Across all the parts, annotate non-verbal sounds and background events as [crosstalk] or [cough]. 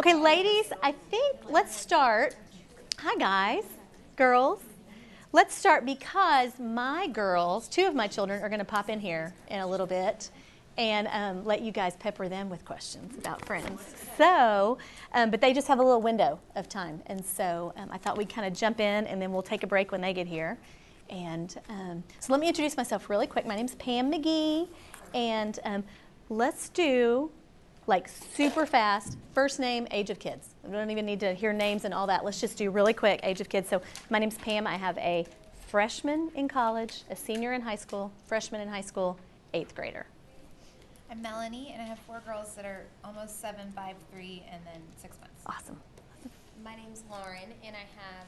Okay, ladies, I think let's start. Hi, guys, girls. Let's start because my girls, two of my children, are going to pop in here in a little bit and um, let you guys pepper them with questions about friends. So, um, but they just have a little window of time. And so um, I thought we'd kind of jump in and then we'll take a break when they get here. And um, so let me introduce myself really quick. My name's Pam McGee. And um, let's do like super fast first name, age of kids. We don't even need to hear names and all that. Let's just do really quick age of kids. So my name's Pam. I have a freshman in college, a senior in high school, freshman in high school, eighth grader. I'm Melanie, and I have four girls that are almost seven, five, three, and then six months. Awesome. My name's Lauren, and I have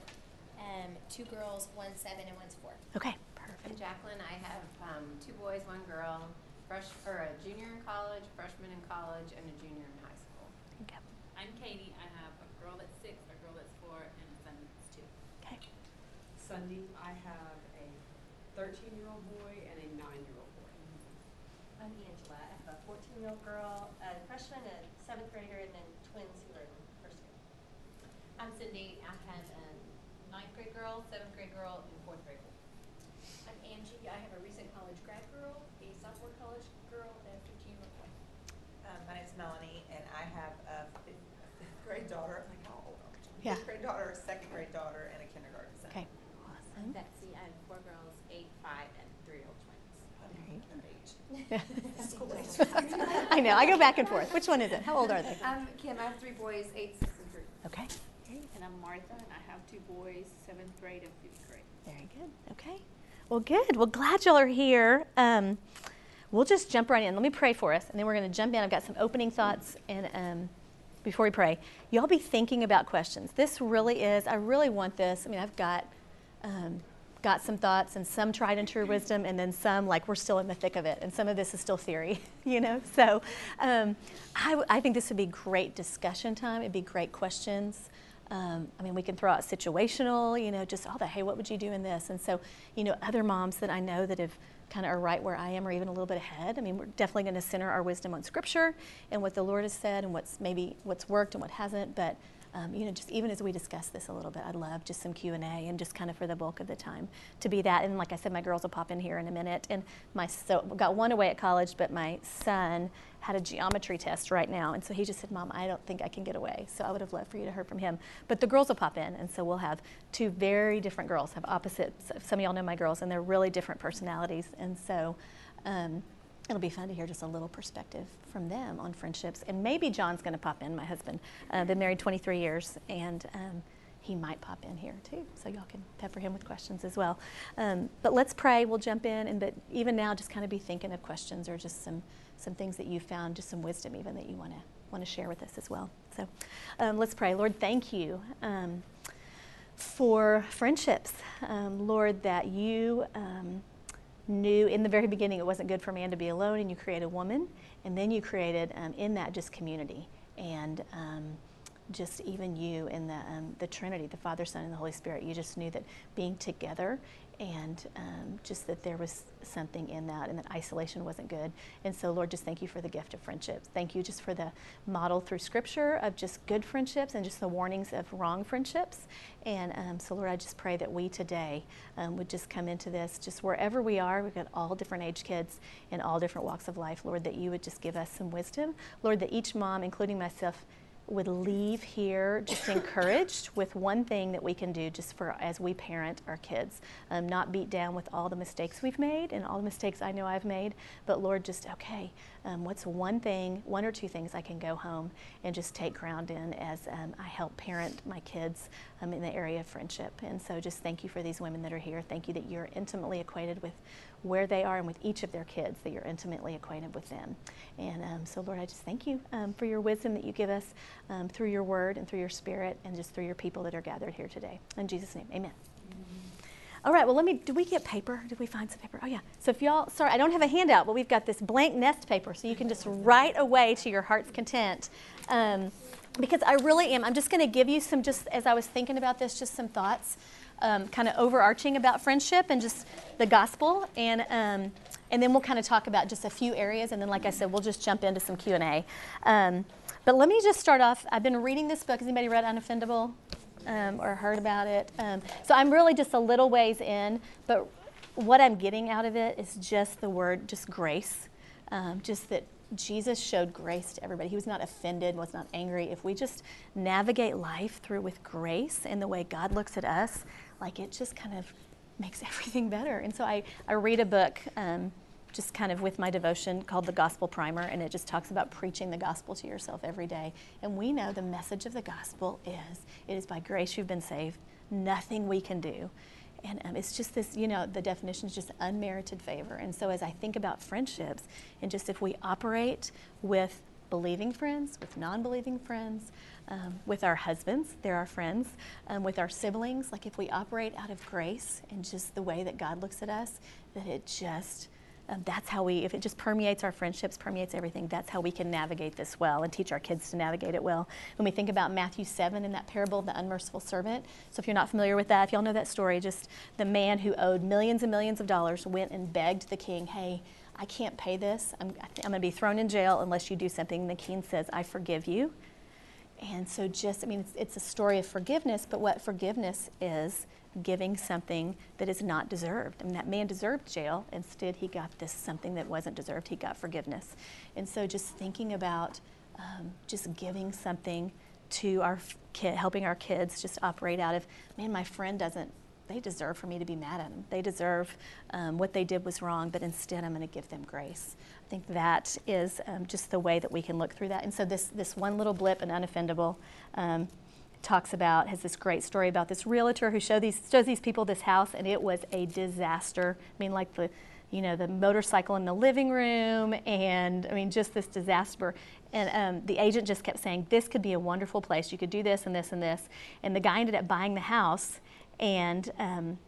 um, two girls, one's seven and one's four. Okay, I'm perfect. Jacqueline. I have um, two boys, one girl, fresh or a junior in college, freshman in college, and a junior in high school. Okay. I'm Katie. I have a girl that's six, a girl that's four, and a son that's two. okay. Sunday, I have a 13-year-old boy and a nine-year-old boy. Mm-hmm. I'm Angela. I have a 14-year-old girl, a freshman, a seventh grader, and then twins who are in first grade. I'm Cindy. I have a ninth grade girl, seventh grade girl, and fourth grade girl. I'm Angie. I have a recent college grad girl, a sophomore college girl, and a 15 year old boy. Um, my name's Melanie, and I have a fifth, a fifth grade daughter. I'm like, how old are we? Yeah. Fifth grade daughter, a second grade daughter, and a kindergarten son. Okay. Awesome. Betsy. I have four girls, eight, five, and three-year-old twins. How do you know age? School I know. I go back and forth. Which one is it? How old are they? I'm Kim. I have three boys, eight, six, and three. Okay. And I'm Martha, and I have two boys, seventh grade and fifth grade. Very good. Okay. Well, good. Well, glad y'all are here. Um, we'll just jump right in. Let me pray for us, and then we're going to jump in. I've got some opening thoughts, and um, before we pray, y'all be thinking about questions. This really is. I really want this. I mean, I've got um, got some thoughts, and some tried and true wisdom, and then some like we're still in the thick of it, and some of this is still theory. [laughs] You know, so um, I, think this would be great discussion time. It'd be great questions. Um, I mean, we can throw out situational, you know, just all the, hey, what would you do in this? And so, you know, other moms that I know that have kind of are right where I am or even a little bit ahead. I mean, we're definitely going to center our wisdom on Scripture and what the Lord has said and what's maybe what's worked and what hasn't. But um, you know, just even as we discuss this a little bit, I'd love just some Q and A and just kind of for the bulk of the time to be that. And like I said, my girls will pop in here in a minute. And my so got one away at college, but my son had a geometry test right now, and so he just said, "Mom, I don't think I can get away." So I would have loved for you to hear from him. But the girls will pop in, and so we'll have two very different girls, have opposites. Some of y'all know my girls, and they're really different personalities, and so. Um, It'll be fun to hear just a little perspective from them on friendships. And maybe John's going to pop in, my husband. Uh, been married 23 years, and um, he might pop in here too. So y'all can pepper him with questions as well. Um, but let's pray. We'll jump in. And but even now, just kind of be thinking of questions or just some, some things that you found, just some wisdom even that you want to want to share with us as well. So um, let's pray. Lord, thank you um, for friendships. Um, Lord, that you um, knew in the very beginning it wasn't good for man to be alone, and you created woman, and then you created um, in that just community and um, just even you in the um, the Trinity, the Father, Son, and the Holy Spirit. You just knew that being together and um, just that there was something in that and that isolation wasn't good. And so, Lord, just thank you for the gift of friendships. Thank you just for the model through Scripture of just good friendships and just the warnings of wrong friendships. And um, so, Lord, I just pray that we today um, would just come into this, just wherever we are. We've got all different age kids in all different walks of life, Lord, that you would just give us some wisdom. Lord, that each mom, including myself, would leave here just encouraged with one thing that we can do just for as we parent our kids. Um, not beat down with all the mistakes we've made and all the mistakes i know i've made but lord just okay um, what's one thing one or two things i can go home and just take ground in as um, i help parent my kids um, in the area of friendship. And so just thank you for these women that are here. Thank you that you're intimately acquainted with where they are and with each of their kids, that you're intimately acquainted with them. And um, so, Lord, I just thank you um, for your wisdom that you give us um, through your word and through your spirit and just through your people that are gathered here today. In Jesus' name, amen. All right, well, let me, did we get paper? Did we find some paper? Oh, yeah. So if y'all, sorry, I don't have a handout, but we've got this blank nest paper, so you can just write away to your heart's content. Um, because I really am, I'm just going to give you some, just as I was thinking about this, just some thoughts um, kind of overarching about friendship and just the gospel. And um, and then we'll kind of talk about just a few areas, and then, like I said, we'll just jump into some Q and A. Um, but let me just start off. I've been reading this book. Has anybody read Unoffendable um, or heard about it? Um, so I'm really just a little ways in, but what I'm getting out of it is just the word, just grace, um, just that Jesus showed grace to everybody. He was not offended, was not angry. If we just navigate life through with grace in the way God looks at us, like it just kind of makes [laughs] everything better. And so I, I read a book um, just kind of with my devotion called The Gospel Primer, and it just talks about preaching the gospel to yourself every day. And we know the message of the gospel is it is by grace you've been saved, nothing we can do. And um, it's just this, you know, the definition is just unmerited favor. And so as I think about friendships, and just if we operate with believing friends, with non believing friends, um, with our husbands, they're our friends, um, with our siblings, like if we operate out of grace and just the way that God looks at us, that it just, um, that's how we, if it just permeates our friendships, permeates everything, that's how we can navigate this well and teach our kids to navigate it well. When we think about Matthew 7 in that parable of the unmerciful servant, so if you're not familiar with that, if y'all know that story, just the man who owed millions and millions of dollars went and begged the king, hey, I can't pay this. I'm, I'm going to be thrown in jail unless you do something. And the king says, I forgive you. And so, just, I mean, it's, it's, a story of forgiveness, but what forgiveness is giving something that is not deserved. I mean, that man deserved jail. Instead, he got this something that wasn't deserved. He got forgiveness. And so, just thinking about um, just giving something to our kid, helping our kids just operate out of, man, my friend doesn't they deserve for me to be mad at them. They deserve um, what they did was wrong, but instead I'm going to give them grace. I think that is um, just the way that we can look through that. And so this this one little blip and unoffendable um, talks about has this great story about this realtor who showed these shows these people this house, and it was a disaster. I mean, like the you know the motorcycle in the living room, and I mean just this disaster. And um, the agent just kept saying, "This could be a wonderful place. You could do this and this and this." And the guy ended up buying the house and um,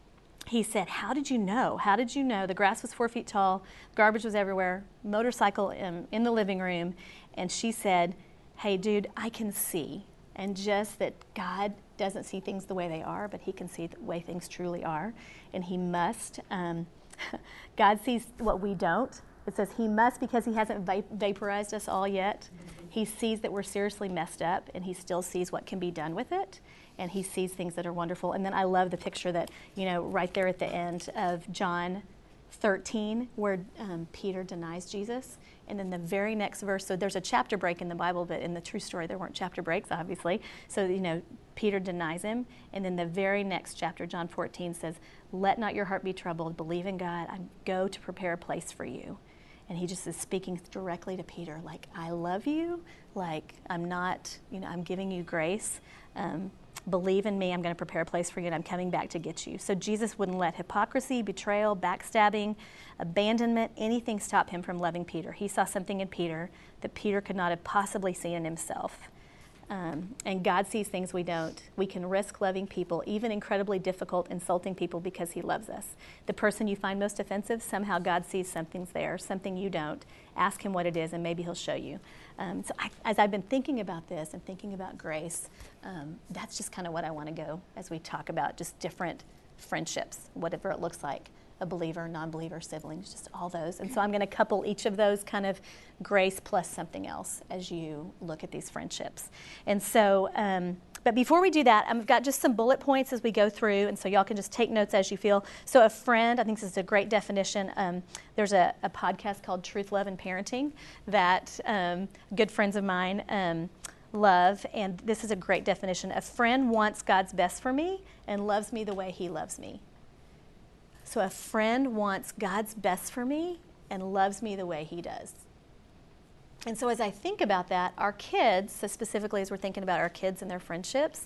he said, How did you know? How did you know? The grass was four feet tall, garbage was everywhere, motorcycle in, in the living room. And she said, Hey, dude, I can see. And just that God doesn't see things the way they are, but He can see the way things truly are. And He must. Um, [laughs] God sees what we don't. It says He must because He hasn't vaporized us all yet. He sees that we're seriously messed up, and He still sees what can be done with it and he sees things that are wonderful. And then I love the picture that, you know, right there at the end of John 13, where um, Peter denies Jesus. And then the very next verse, so there's a chapter break in the Bible, but in the true story, there weren't chapter breaks, obviously. So, you know, Peter denies him. And then the very next chapter, John 14, says, Let not your heart be troubled. Believe in God. I go to prepare a place for you. And he just is speaking directly to Peter, like, I love you. Like, I'm not, you know, I'm giving you grace. Um, Believe in me, I'm going to prepare a place for you, and I'm coming back to get you. So Jesus wouldn't let hypocrisy, betrayal, backstabbing, abandonment, anything stop him from loving Peter. He saw something in Peter that Peter could not have possibly seen in himself. Um, and God sees things we don't. We can risk loving people, even incredibly difficult, insulting people, because He loves us. The person you find most offensive, somehow God sees something's there, something you don't. Ask Him what it is, and maybe He'll show you. Um, so, I, as I've been thinking about this and thinking about grace, um, that's just kind of what I want to go as we talk about just different friendships, whatever it looks like a believer, non believer, siblings, just all those. And so I'm going to couple each of those kind of grace plus something else as you look at these friendships. And so, um, but before we do that, I've got just some bullet points as we go through, and so y'all can just take notes as you feel. So, a friend, I think this is a great definition. Um, there's a, a, podcast called Truth, Love, and Parenting that um, good friends of mine um, love, and this is a great definition. A friend wants God's best for me and loves me the way he loves me. So a friend wants God's best for me and loves me the way he does. And so as I think about that, our kids, so specifically as we're thinking about our kids and their friendships,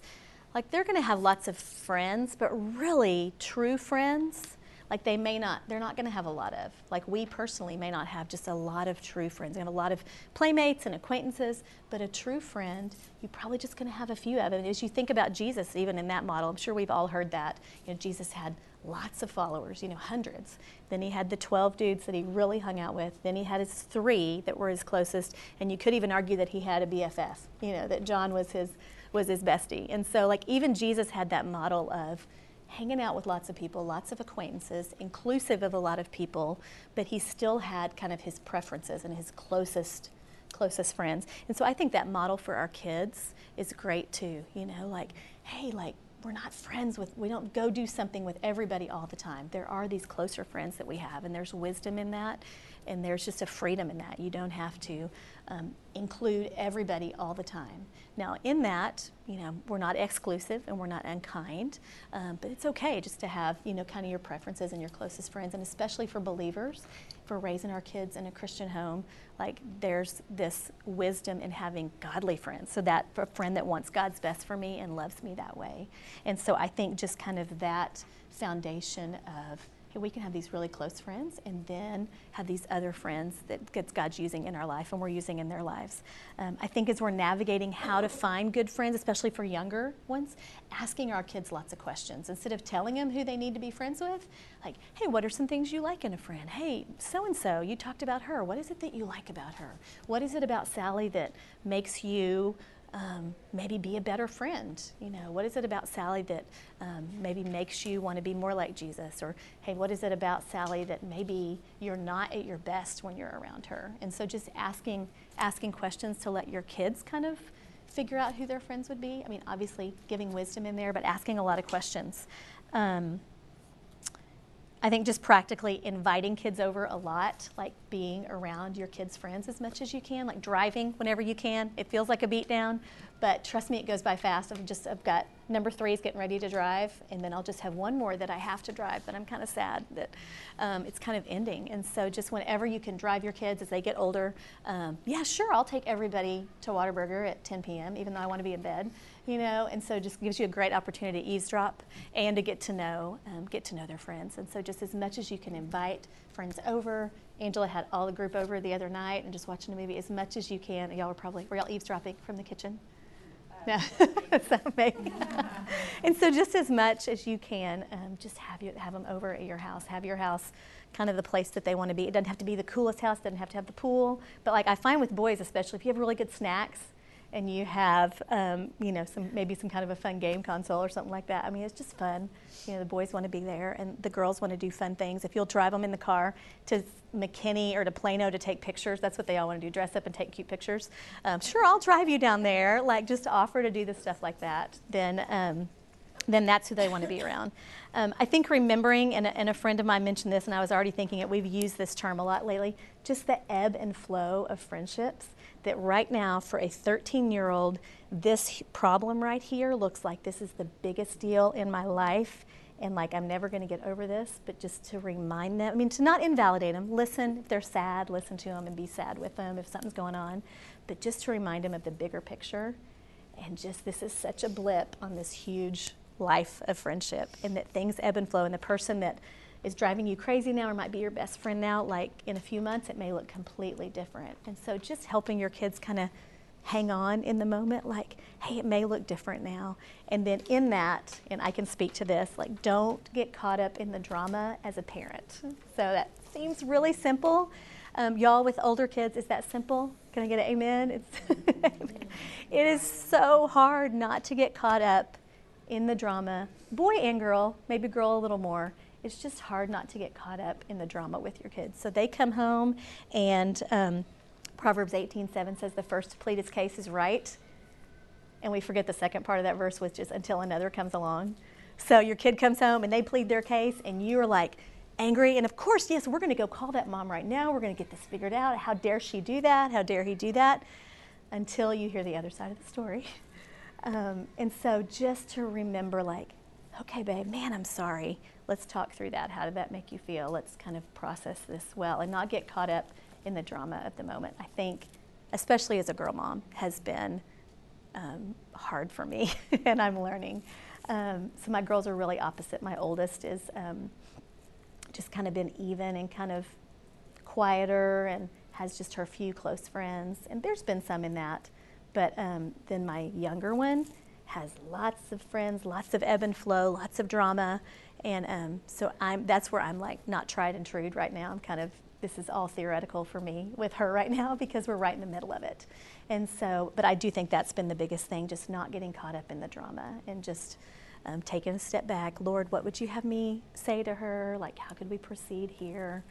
like they're going to have lots of friends, but really true friends like they may not, they're not going to have a lot of. Like we personally may not have just a lot of true friends. We have a lot of playmates and acquaintances, but a true friend, you're probably just going to have a few of. And as you think about Jesus, even in that model, I'm sure we've all heard that. You know, Jesus had lots of followers, you know, hundreds. Then he had the 12 dudes that he really hung out with. Then he had his three that were his closest. And you could even argue that he had a BFF, you know, that John was his, was his bestie. And so, like, even Jesus had that model of, hanging out with lots of people, lots of acquaintances, inclusive of a lot of people, but he still had kind of his preferences and his closest closest friends. And so I think that model for our kids is great too. You know, like, hey, like we're not friends with, we don't go do something with everybody all the time. There are these closer friends that we have, and there's wisdom in that, and there's just a freedom in that. You don't have to um, include everybody all the time. Now, in that, you know, we're not exclusive and we're not unkind, um, but it's okay just to have, you know, kind of your preferences and your closest friends, and especially for believers, for raising our kids in a Christian home, like there's this wisdom in having godly friends. So that a friend that wants God's best for me and loves me that way. And so I think just kind of that foundation of we can have these really close friends and then have these other friends that God's using in our life and we're using in their lives. Um, I think as we're navigating how to find good friends, especially for younger ones, asking our kids lots of questions instead of telling them who they need to be friends with. Like, hey, what are some things you like in a friend? Hey, so and so, you talked about her. What is it that you like about her? What is it about Sally that makes you um, maybe be a better friend. You know, what is it about Sally that um, maybe makes you want to be more like Jesus? Or, hey, what is it about Sally that maybe you're not at your best when you're around her? And so just asking, asking questions to let your kids kind of figure out who their friends would be. I mean, obviously giving wisdom in there, but asking a lot of questions. Um, I think just practically inviting kids over a lot, like being around your kids' friends as much as you can, like driving whenever you can. It feels like a beat down, but trust me, it goes by fast. I've just I've got number three is getting ready to drive, and then I'll just have one more that I have to drive. But I'm kind of sad that um, it's kind of ending. And so just whenever you can drive your kids as they get older, um, yeah, sure, I'll take everybody to Whataburger at 10 p.m. even though I want to be in bed you know, and so just gives you a great opportunity to eavesdrop and to get to know, um, get to know their friends. And so just as much as you can invite friends over. Angela had all the group over the other night and just watching a movie as much as you can. Y'all were probably were y'all eavesdropping from the kitchen? Uh, no. [laughs] [laughs] [laughs] and so just as much as you can, um, just have you have them over at your house. Have your house kind of the place that they want to be. It doesn't have to be the coolest house. Doesn't have to have the pool. But like I find with boys, especially if you have really good snacks and you have, um, you know, some maybe some kind of a fun game console or something like that. I mean, it's just fun. You know, the boys want to be there, and the girls want to do fun things. If you'll drive them in the car to McKinney or to Plano to take pictures, that's what they all want to do: dress up and take cute pictures. Um, sure, I'll drive you down there. Like, just to offer to do the stuff like that. Then. Um, then that's who they want to be around. Um, I think remembering, and a, and a, friend of mine mentioned this, and I was already thinking it, we've used this term a lot lately, just the ebb and flow of friendships that right now for a 13 year old, this problem right here looks like this is the biggest deal in my life and like I'm never going to get over this, but just to remind them, I mean, to not invalidate them, listen if they're sad, listen to them and be sad with them if something's going on, but just to remind them of the bigger picture and just this is such a blip on this huge life of friendship and that things ebb and flow and the person that is driving you crazy now or might be your best friend now, like in a few months, it may look completely different. And so just helping your kids kind of hang on in the moment, like, hey, it may look different now. And then in that, and I can speak to this, like, don't get caught up in the drama as a parent. So that seems really simple. Um, y'all with older kids, is that simple? Can I get an amen? It's [laughs] it is so hard not to get caught up in the drama, boy and girl, maybe girl a little more, it's just hard not to get caught up in the drama with your kids. So they come home, and um, Proverbs 18:7 says, "The first to plead his case is right," and we forget the second part of that verse, which is until another comes along. So your kid comes home and they plead their case, and you're like angry. And of course, yes, we're going to go call that mom right now. We're going to get this figured out. How dare she do that? How dare he do that? Until you hear the other side of the story. [laughs] Um, and so just to remember, like, okay, babe, man, I'm sorry let's talk through that. How did that make you feel? Let's kind of process this well and not get caught up in the drama of the moment. I think, especially as a girl mom, has been um, hard for me, [laughs] and I'm learning. Um, so my girls are really opposite. My oldest is um, just kind of been even and kind of quieter and has just her few close friends, and there's been some in that. But um, then my younger one has lots of friends, lots of ebb and flow, lots of drama, and um, so I'm, that's where I'm like not tried and true right now. I'm kind of, this is all theoretical for me with her right now [laughs] because we're right in the middle of it. And so, but I do think that's been the biggest thing, just not getting caught up in the drama and just um, taking a step back. Lord, what would you have me say to her? Like, how could we proceed here?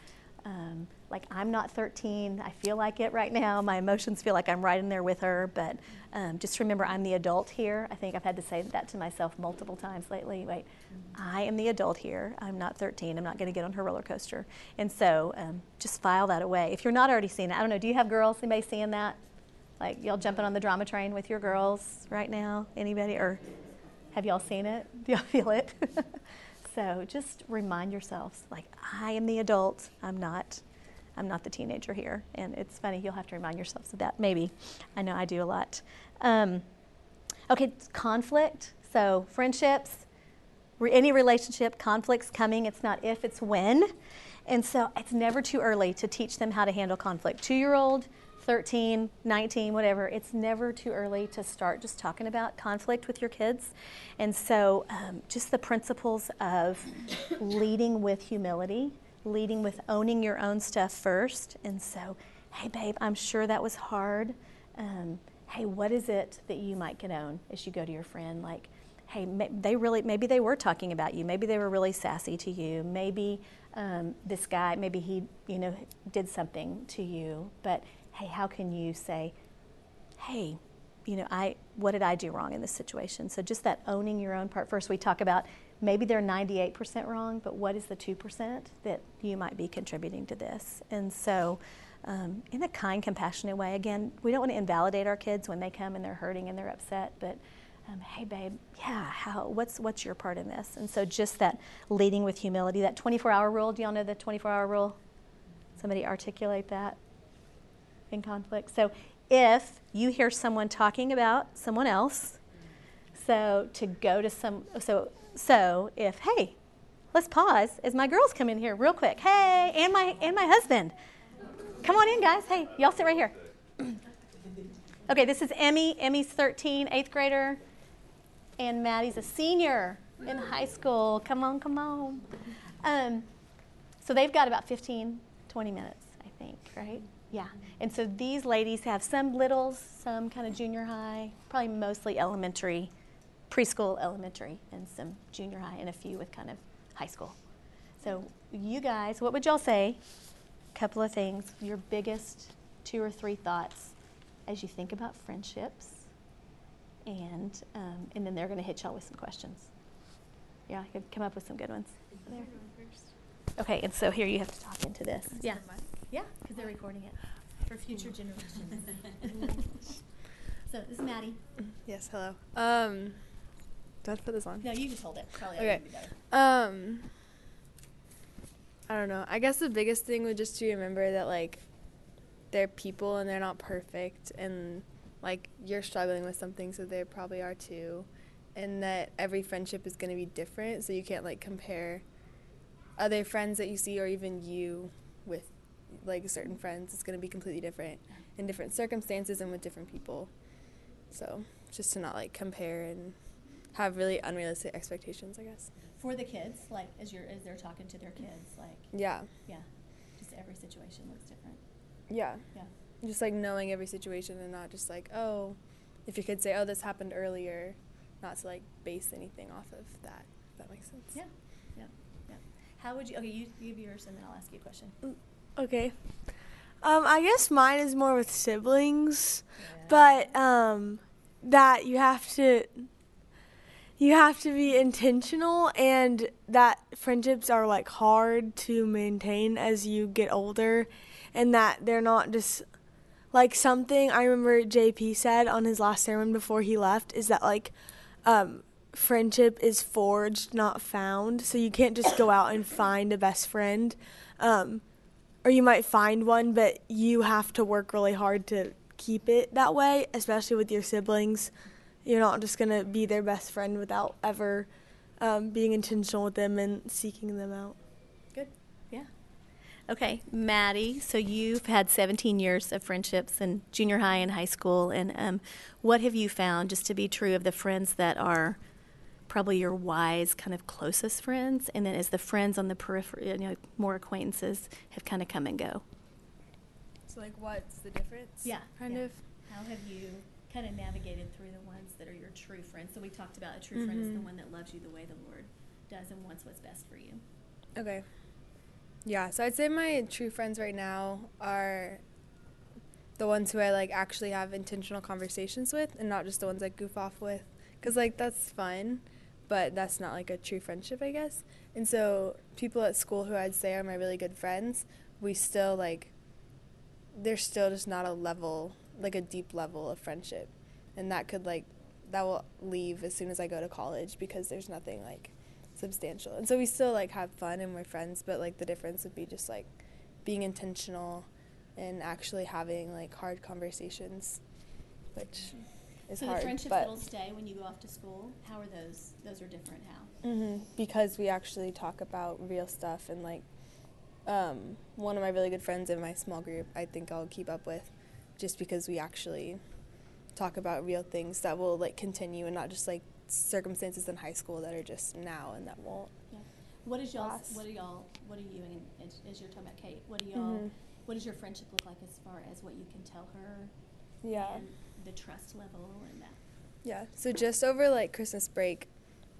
Um, like, I'm not 13. I feel like it right now. My emotions feel like I'm right in there with her. But um, just remember, I'm the adult here. I think I've had to say that to myself multiple times lately. Wait, I am the adult here. I'm not 13. I'm not going to get on her roller coaster. And so um, just file that away. If you're not already seeing it, I don't know, do you have girls? Anybody seeing that? Like, y'all jumping on the drama train with your girls right now? Anybody? Or have y'all seen it? [laughs] Do y'all feel it? [laughs] so just remind yourselves, like, I am the adult. I'm not. I'm not the teenager here. And it's funny, you'll have to remind yourselves of that, maybe. I know I do a lot. Um, okay, conflict. So, friendships, re- any relationship, conflict's coming. It's not if, it's when. And so, it's never too early to teach them how to handle conflict. Two year old, 13, 19, whatever, it's never too early to start just talking about conflict with your kids. And so, um, just the principles of leading with humility, leading with owning your own stuff first. And so, hey, babe, I'm sure that was hard. Um, hey, what is it that you might can own as you go to your friend? Like, hey, they really, maybe they were talking about you. Maybe they were really sassy to you. Maybe um, this guy, maybe he, you know, did something to you. But hey, how can you say, hey, you know, I what did I do wrong in this situation? So just that owning your own part first. We talk about maybe they're 98% wrong, but what is the 2% that you might be contributing to this? And so, um, in a kind, compassionate way, again, we don't want to invalidate our kids when they come and they're hurting and they're upset, but um, hey, babe, yeah, how, what's, what's your part in this? And so, just that leading with humility, that 24 hour rule. Do y'all know the 24 hour rule? Somebody articulate that in conflict. So, if you hear someone talking about someone else, so to go to some, so so if hey, let's pause as my girls come in here real quick. Hey, and my and my husband, come on in, guys. Hey, y'all sit right here. [clears throat] okay, this is Emmy. Emmy's 13, eighth grader, and Maddie's a senior in high school. Come on, come on. Um, so they've got about 15, 20 minutes, I think, right? Yeah. And so these ladies have some littles, some kind of junior high, probably mostly elementary, preschool, elementary, and some junior high, and a few with kind of high school. So, you guys, what would y'all say? A couple of things. Your biggest two or three thoughts as you think about friendships, and um, and then they're going to hit y'all with some questions. Yeah, I could come up with some good ones. There. Okay, and so here you have to talk into this. Yeah. Yeah, because they're recording it for future generations. [laughs] [laughs] so this is Maddie. Yes, hello. Um, do I put this on? No, you just hold it. Probably okay. Um, I don't know. I guess the biggest thing would just to remember that like they're people and they're not perfect and like you're struggling with something so they probably are too and that every friendship is going to be different so you can't like compare other friends that you see or even you with like certain friends it's going to be completely different in different circumstances and with different people so just to not like compare and have really unrealistic expectations i guess. For the kids like as you're as they're talking to their kids like yeah. yeah just every situation looks different. Yeah. Yeah. Just like knowing every situation and not just like oh if your kids say oh this happened earlier not to like base anything off of that if that makes sense. Yeah. Yeah. Yeah. How would you okay you give yours and then i'll ask you a question. Okay. Um, I guess mine is more with siblings, yeah. but um, that you have to you have to be intentional and that friendships are like hard to maintain as you get older and that they're not just like something I remember JP said on his last sermon before he left is that like um, friendship is forged, not found. So you can't just go out and find a best friend. Um, or you might find one, but you have to work really hard to keep it that way, especially with your siblings. You're not just going to be their best friend without ever um, being intentional with them and seeking them out. Good. Yeah. Okay, Maddie, so you've had 17 years of friendships in junior high and high school, and um, what have you found just to be true of the friends that are probably your wise, kind of closest friends, and then as the friends on the periphery, you know, more acquaintances have kind of come and go. So, like, what's the difference? Yeah, kind yeah. of. How have you kind of navigated through the ones that are your true friends. So we talked about a true friend is the Mhm. one that loves you the way the Lord does and wants what's best for you. Okay. Yeah, so I'd say my true friends right now are the ones who I like actually have intentional conversations with and not just the ones I goof off with cuz like that's fun, but that's not like a true friendship, I guess. And so people at school who I'd say are my really good friends, we still like there's still just not a level like a deep level of friendship. And that could like that will leave as soon as I go to college because there's nothing like substantial. And so we still like have fun and we're friends, but like the difference would be just like being intentional and actually having like hard conversations, which is so hard. the friendships that'll stay when you go off to school, how are those? Those are different. How? hmm because we actually talk about real stuff and like um, one of my really good friends in my small group, I think I'll keep up with, just because we actually talk about real things that will like continue and not just like circumstances in high school that are just now and that won't. Yeah. What is y'all? Last. What are y'all? What are you and as, as you're talking about Kate? What do y'all? Mhm. What does your friendship look like as far as what you can tell her? Yeah. And the trust level and that. Yeah. So just over like Christmas break,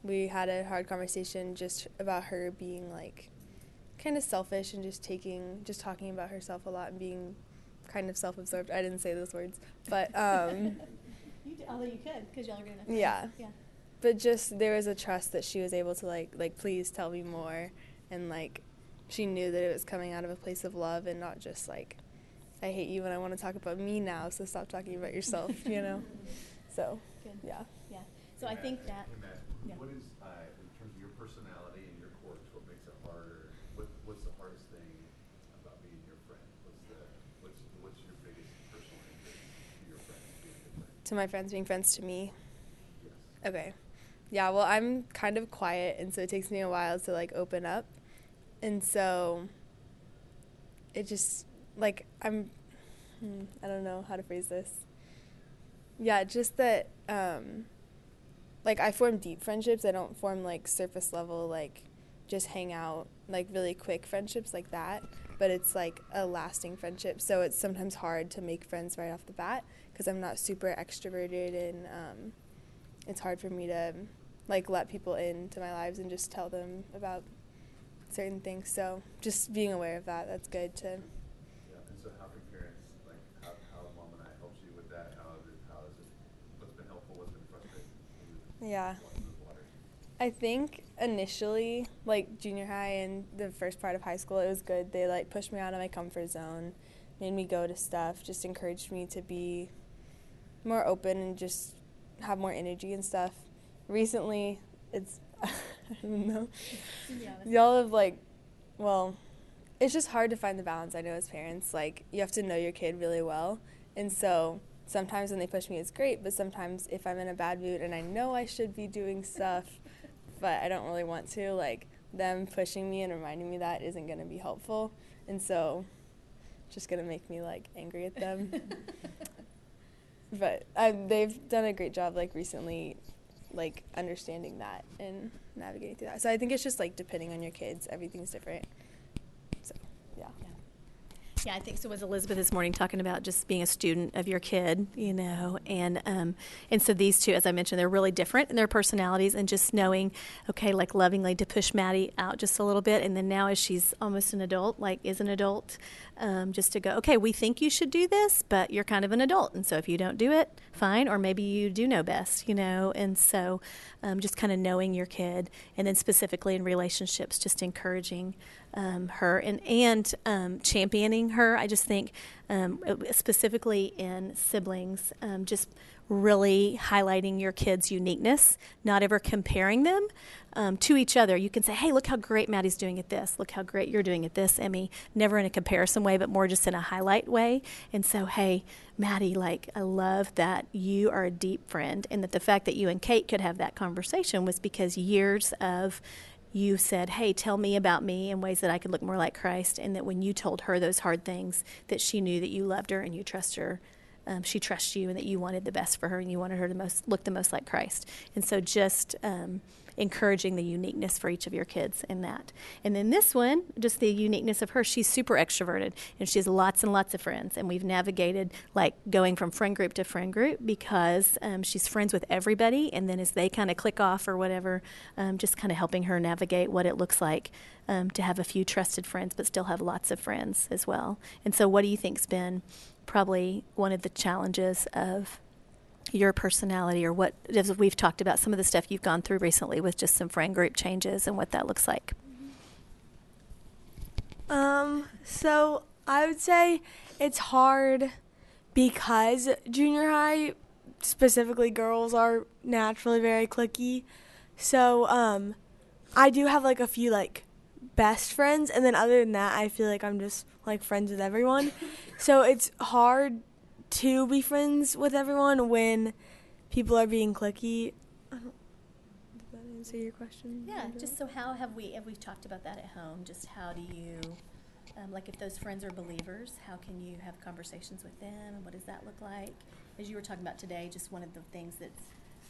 we had a hard conversation just about her being like kind of selfish and just taking just talking about herself a lot and being kind of self-absorbed. I didn't say those words, but um [laughs] You did, although you could, because y'all are good enough. Yeah. Yeah. but just there was a trust that she was able to like like please tell me more and like she knew that it was coming out of a place of love and not just like I hate you and I want to talk about me now, so stop talking about yourself, you know. [laughs] So, Good. yeah. Yeah. So I think that. Hey, Yeah. what is, uh, in terms of your personality and your quirks, what makes it harder? What, what's the hardest thing about being your friend? What's the, what's, what's your biggest personal interest to your friends being your friend? To my friends being friends to me. Okay. Yeah, well, I'm kind of quiet and so it takes me a while to like open up. And so it just like I'm hmm, I don't know how to phrase this. Yeah, just that um like I form deep friendships. I don't form like surface level like just hang out like really quick friendships like that, but it's like a lasting friendship. So it's sometimes hard to make friends right off the bat because I'm not super extroverted and um it's hard for me to like let people into my lives and just tell them about certain things. So just being aware of that, that's good to Yeah, and so how can parents, like, how, how Mom and I helps you with that? How is it, how is it, what's been helpful, what's been frustrating? Yeah. Walking through the water. I think initially, like junior high and the first part of high school, it was good. They like pushed me out of my comfort zone, made me go to stuff, just encouraged me to be more open and just have more energy and stuff. Recently, it's [laughs] I don't know. honest. Y'all have like, well, it's just hard to find the balance. I know as parents, like you have to know your kid really well, and so sometimes when they push me, it's great. But sometimes if I'm in a bad mood and I know I should be doing stuff, [laughs] but I don't really want to, like them pushing me and reminding me that isn't going to be helpful, and so just gonna make me like angry at them. [laughs] but um, they've done a great job like recently like understanding that and navigating through that. So i think it's just like depending on your kids everything's different Yeah, I think so. Was Elizabeth this morning talking about just being a student of your kid, you know, and um, and so these two, as I mentioned, they're really different in their personalities, and just knowing, okay, like lovingly to push Maddie out just a little bit, and then now as she's almost an adult, like is an adult, um, just to go, okay, we think you should do this, but you're kind of an adult, and so if you don't do it, fine, or maybe you do know best, you know, and so um, just kind of knowing your kid, and then specifically in relationships, just encouraging um, her and and um, championing her. I just think um, specifically in siblings, um, just really highlighting your kid's uniqueness, not ever comparing them um, to each other. You can say, "Hey, look how great Maddie's doing at this. Look how great you're doing at this, Emmy." Never in a comparison way, but more just in a highlight way. And so, hey, Maddie, like I love that you are a deep friend, and that the fact that you and Kate could have that conversation was because years of you said, "Hey, tell me about me in ways that I could look more like Christ," and that when you told her those hard things, that she knew that you loved her and you trust her. Um, she trusts you, and that you wanted the best for her, and you wanted her to most look the most like Christ. And so, just um, encouraging the uniqueness for each of your kids in that. And then this one, just the uniqueness of her, she's super extroverted and she has lots and lots of friends. And we've navigated like going from friend group to friend group because um, she's friends with everybody. And then as they kind of click off or whatever, um, just kind of helping her navigate what it looks like um, to have a few trusted friends, but still have lots of friends as well. And so, what do you think's been probably one of the challenges of your personality, or what as we've talked about some of the stuff you've gone through recently with just some friend group changes and what that looks like? Um, so I would say it's hard because junior high, specifically girls, are naturally very cliquey. So um, I do have like a few like best friends, and then other than that, I feel like I'm just like friends with everyone. so it's hard to be friends with everyone when people are being cliquey. I don't- Did that answer your question? Yeah, just so how have we, have we talked about that at home? Just how do you, um, like if those friends are believers, how can you have conversations with them? And what does that look like? As you were talking about today, just one of the things that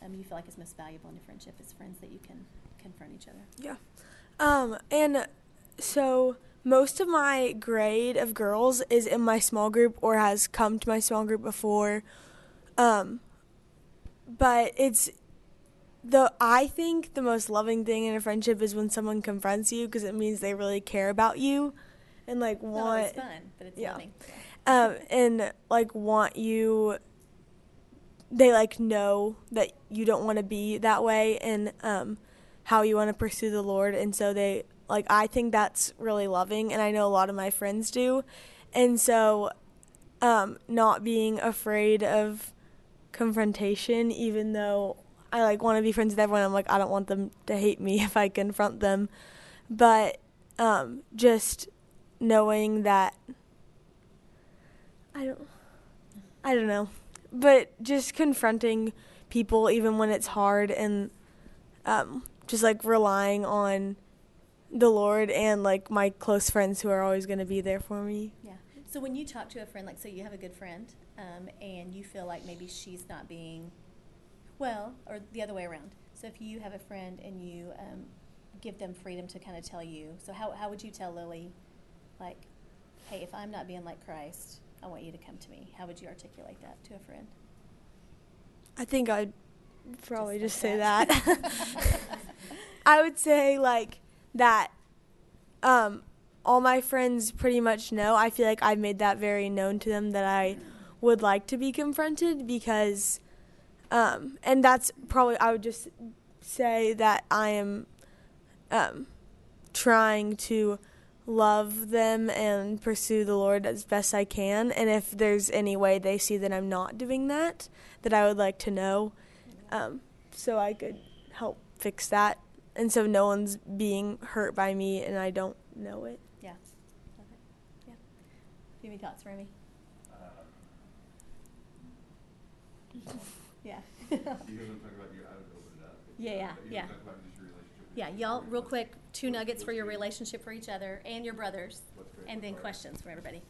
um, you feel like is most valuable in a friendship is friends that you can confront each other. Yeah. Um, and so most of my grade of girls is in my small group or has come to my small group before. Um, but it's the I think the most loving thing in a friendship is when someone confronts you because it means they really care about you and like want always fun, but it's yeah. loving. um, and like want you they like know that you don't want to be that way and um, how you want to pursue the lord and so they like i think that's really loving and i know a lot of my friends do and so um, not being afraid of confrontation even though i like want to be friends with everyone i'm like i don't want them to hate me [laughs] if i confront them but um, just knowing that I don't I don't know. But just confronting people even when it's hard and um, just like relying on the Lord and like my close friends who are always going to be there for me. Yeah. So when you talk to a friend, like say you have a good friend, um, and you feel like maybe she's not being well, or the other way around. So if you have a friend and you um, give them freedom to kind of tell you, so how how would you tell Lily, like, hey, if I'm not being like Christ, I want you to come to me. How would you articulate that to a friend? I think I'd probably just, Just say that. that. [laughs] [laughs] I would say like that um all my friends pretty much know. I feel like I've made that very known to them that I would like to be confronted because um and that's probably I would just say that I am um trying to love them and pursue the Lord as best I can. And if there's any way they see that I'm not doing that, that I would like to know, um, so I could help fix that. And so no one's being hurt by me and I don't know it. Yeah. Love it. Yeah. Do you have any thoughts, Remy? Um, yeah. [laughs] [laughs] You guys want about your, I would open it up. Yeah, yeah, yeah. can talk about just your relationship. with Yeah, y'all, real quick, two nuggets for your relationship for each other and your brothers, and then about questions for everybody.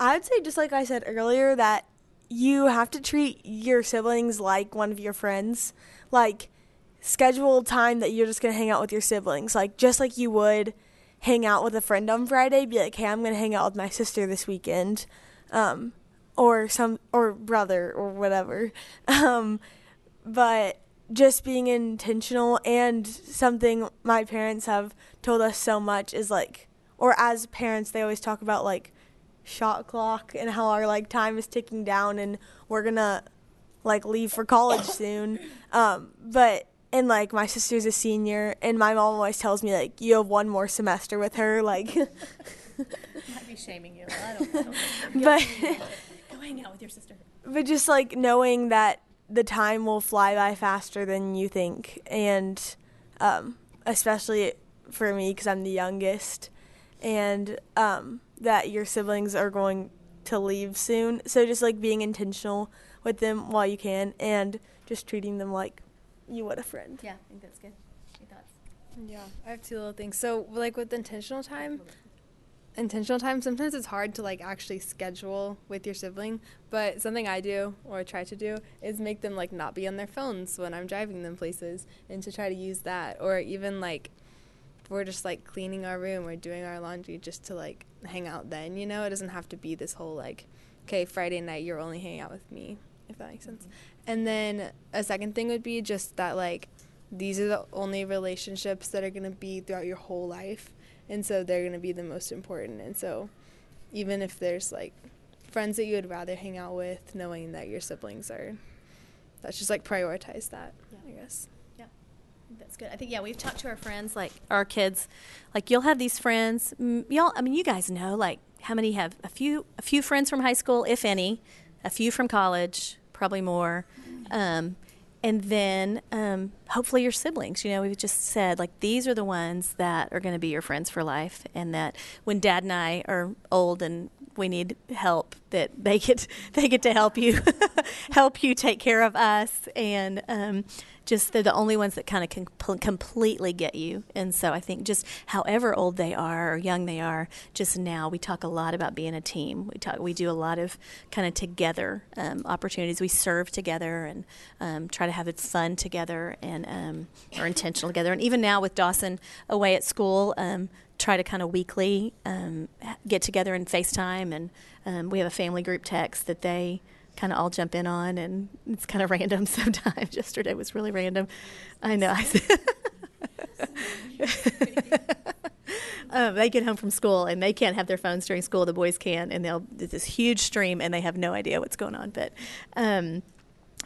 I'd say, just like I said earlier, that you have to treat your siblings like one of your friends. Like, schedule time that you're just going to hang out with your siblings. Like, just like you would hang out with a friend on Friday, be like, hey, I'm going to hang out with my sister this weekend. Um, or some, or brother, or whatever. [laughs] Um, but just being intentional and something my parents have told us so much is like, or as parents, they always talk about like, shot clock and how our like time is ticking down and we're gonna like leave for college soon um but and like my sister's a senior and my mom always tells me like you have one more semester with her like [laughs] Might be shaming you. I don't know. [laughs] but Go hang out with your sister. but just like knowing that the time will fly by faster than you think and um especially for me because i'm the youngest and um that your siblings are going to leave soon so just like being intentional with them while you can and just treating them like you would a friend Yeah, I think that's good. Any thoughts? Yeah, I have two little things. So, like with intentional time, intentional time sometimes it's hard to like actually schedule with your sibling but something i do or try to do is make them like not be on their phones when i'm driving them places and to try to use that or even like we're just like cleaning our room or doing our laundry just to like hang out then you know it doesn't have to be this whole like okay friday night you're only hanging out with me if that makes sense and then a second thing would be just that like these are the only relationships that are going to be throughout your whole life and so they're going to be the most important and so even if there's like friends that you would rather hang out with knowing that your siblings are that's just like prioritize that yeah. i guess Yeah, that's good. I think yeah, we've talked to our friends, like our kids, like you'll have these friends. Y'all, I mean, you guys know like how many have a few a few friends from high school, if any, a few from college, probably more, um, and then um, hopefully your siblings. You know, we've just said like these are the ones that are going to be your friends for life, and that when Dad and I are old and we need help that they get [laughs] they get to help you [laughs] help you take care of us. And um, just they're the only ones that kind of can pl- completely get you. And so i think just however old they are or young they are just now we talk a lot about being a team. We talk we do a lot of kind of together um, opportunities. We serve together and um, try to have it fun together and um, are intentional together. And even now with dawson away at school um, try to kind of weekly um, get together and FaceTime, and um, we have a family group text that they kind of all jump in on, and it's kind of [laughs] random sometimes. Yesterday was really random. I know. [laughs] um, they get home from school and they can't have their phones during school. The boys can, and they'll this huge stream, and they have no idea what's going on. But, um,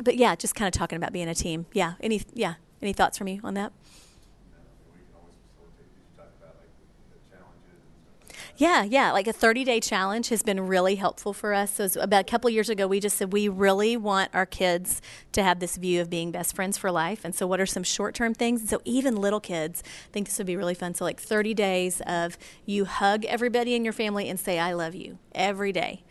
but yeah, just kind of talking about being a team. Yeah. Any yeah. Any thoughts from you on that? Yeah, yeah. Like a 30 day challenge has been really helpful for us. So, about a couple years ago, we just said we really want our kids to have this view of being best friends for life. And so, what are some short term things? So, even little kids think this would be really fun. So, like 30 days of you hug everybody in your family and say, I love you every day.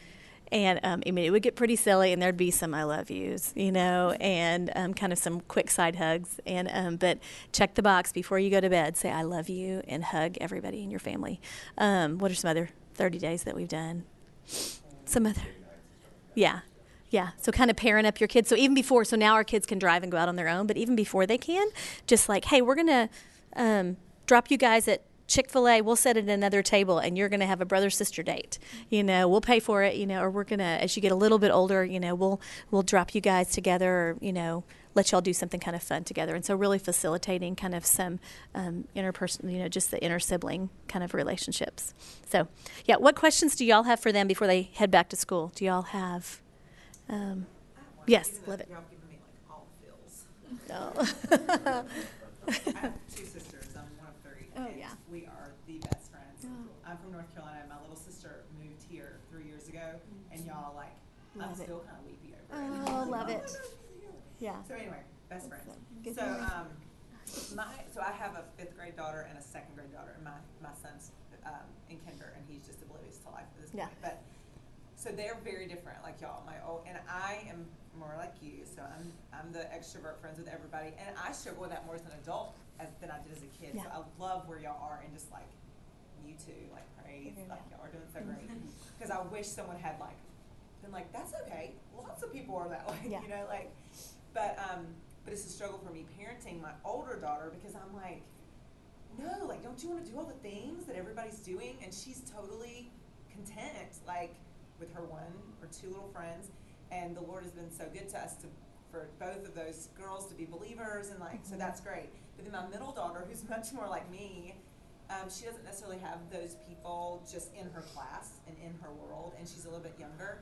And um, I mean, it would get pretty silly, and there'd be some "I love yous," you know, and um, kind of some quick side hugs. And um, but check the box before you go to bed. Say "I love you" and hug everybody in your family. Um, what are some other 30 days that we've done? Some other, yeah, yeah. So kind of pairing up your kids. So even before, so now our kids can drive and go out on their own. But even before they can, just like, hey, we're gonna um, drop you guys at Chick fil A, we'll set it at another table and you're going to have a brother sister date. You know, we'll pay for it, you know, or we're going to, as you get a little bit older, you know, we'll, we'll drop you guys together or, you know, let y'all do something kind of fun together. And so, really facilitating kind of some um, interpersonal, you know, just the inner sibling kind of relationships. So, yeah, what questions do y'all have for them before they head back to school? Do y'all have? Um, yes, love it. Y'all giving me like all feels. [laughs] Oh. [laughs] I have two sisters. I'm one of three. Oh, yeah. We are the best friends. Oh. I'm from North Carolina. My little sister moved here three years ago, and y'all like, I'm Love it. still kind of weepy over it. Oh, love it. Yeah. So anyway, best friends. Good So um, my so I have a fifth grade daughter and a second grade daughter, and my my son's um, in kinder, and he's just oblivious to life at this Yeah. point. But so they're very different, like y'all. My old and I am more like you. So I'm I'm the extrovert friends with everybody, and I struggle with that more as an adult as, than I did as a kid. Yeah. So I love where y'all are, and just like you two, like praise, like y'all are doing so great. Because I wish someone had like been like, that's okay. Lots of people are that [laughs] way, Yeah. you know, like. But um, but it's a struggle for me parenting my older daughter because I'm like, no, like, don't you want to do all the things that everybody's doing? And she's totally content, like, with her one or two little friends. And the Lord has been so good to us to for both of those girls to be believers, and like, so Mhm. that's great. But then my middle daughter, who's [laughs] much more like me, um, she doesn't necessarily have those people just in her class and in her world, and she's a little bit younger.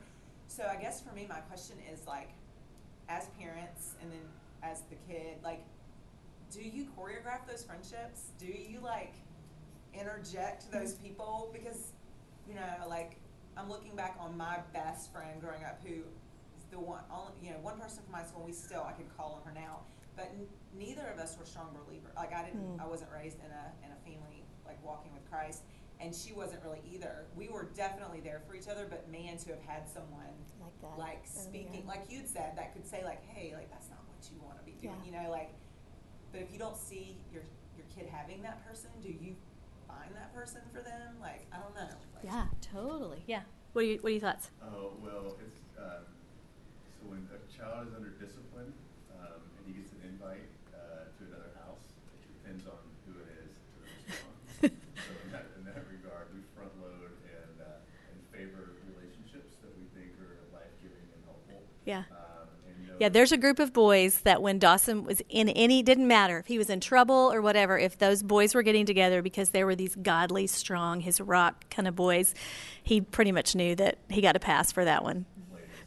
So I guess for me, my question is like, as parents and then as the kid, like, do you choreograph those friendships? Do you like interject those people? Because, you know, like, I'm looking back on my best friend growing up who is the one, only, you know, one person from my school, we still, I could call on her now. But n- neither of us were strong believers. Like, I didn't, Mm. I wasn't raised in a, in a family, like, walking with Christ. And she wasn't really either. We were definitely there for each other, but man, to have had someone Like that. like speaking, like you'd said, that could say like, "Hey, like that's not what you want to be doing," Yeah. you know, like. But if you don't see your your kid having that person, do you find that person for them? Like, I don't know. Like, Yeah, totally. Yeah. What are you, what are your thoughts? Oh, well, it's, um, so when a child is under discipline, um, and he gets an invite, uh, to another house, it depends on who it is to respond. So in that, in that regard, we front load and, uh, and favor relationships that we think are life-giving and helpful. Yeah. Um, and know Yeah, there's a group of boys that when Dawson was in any, didn't matter if he was in trouble or whatever, if those boys were getting together because they were these godly, strong, his rock kind of boys, he pretty much knew that he got a pass for that one.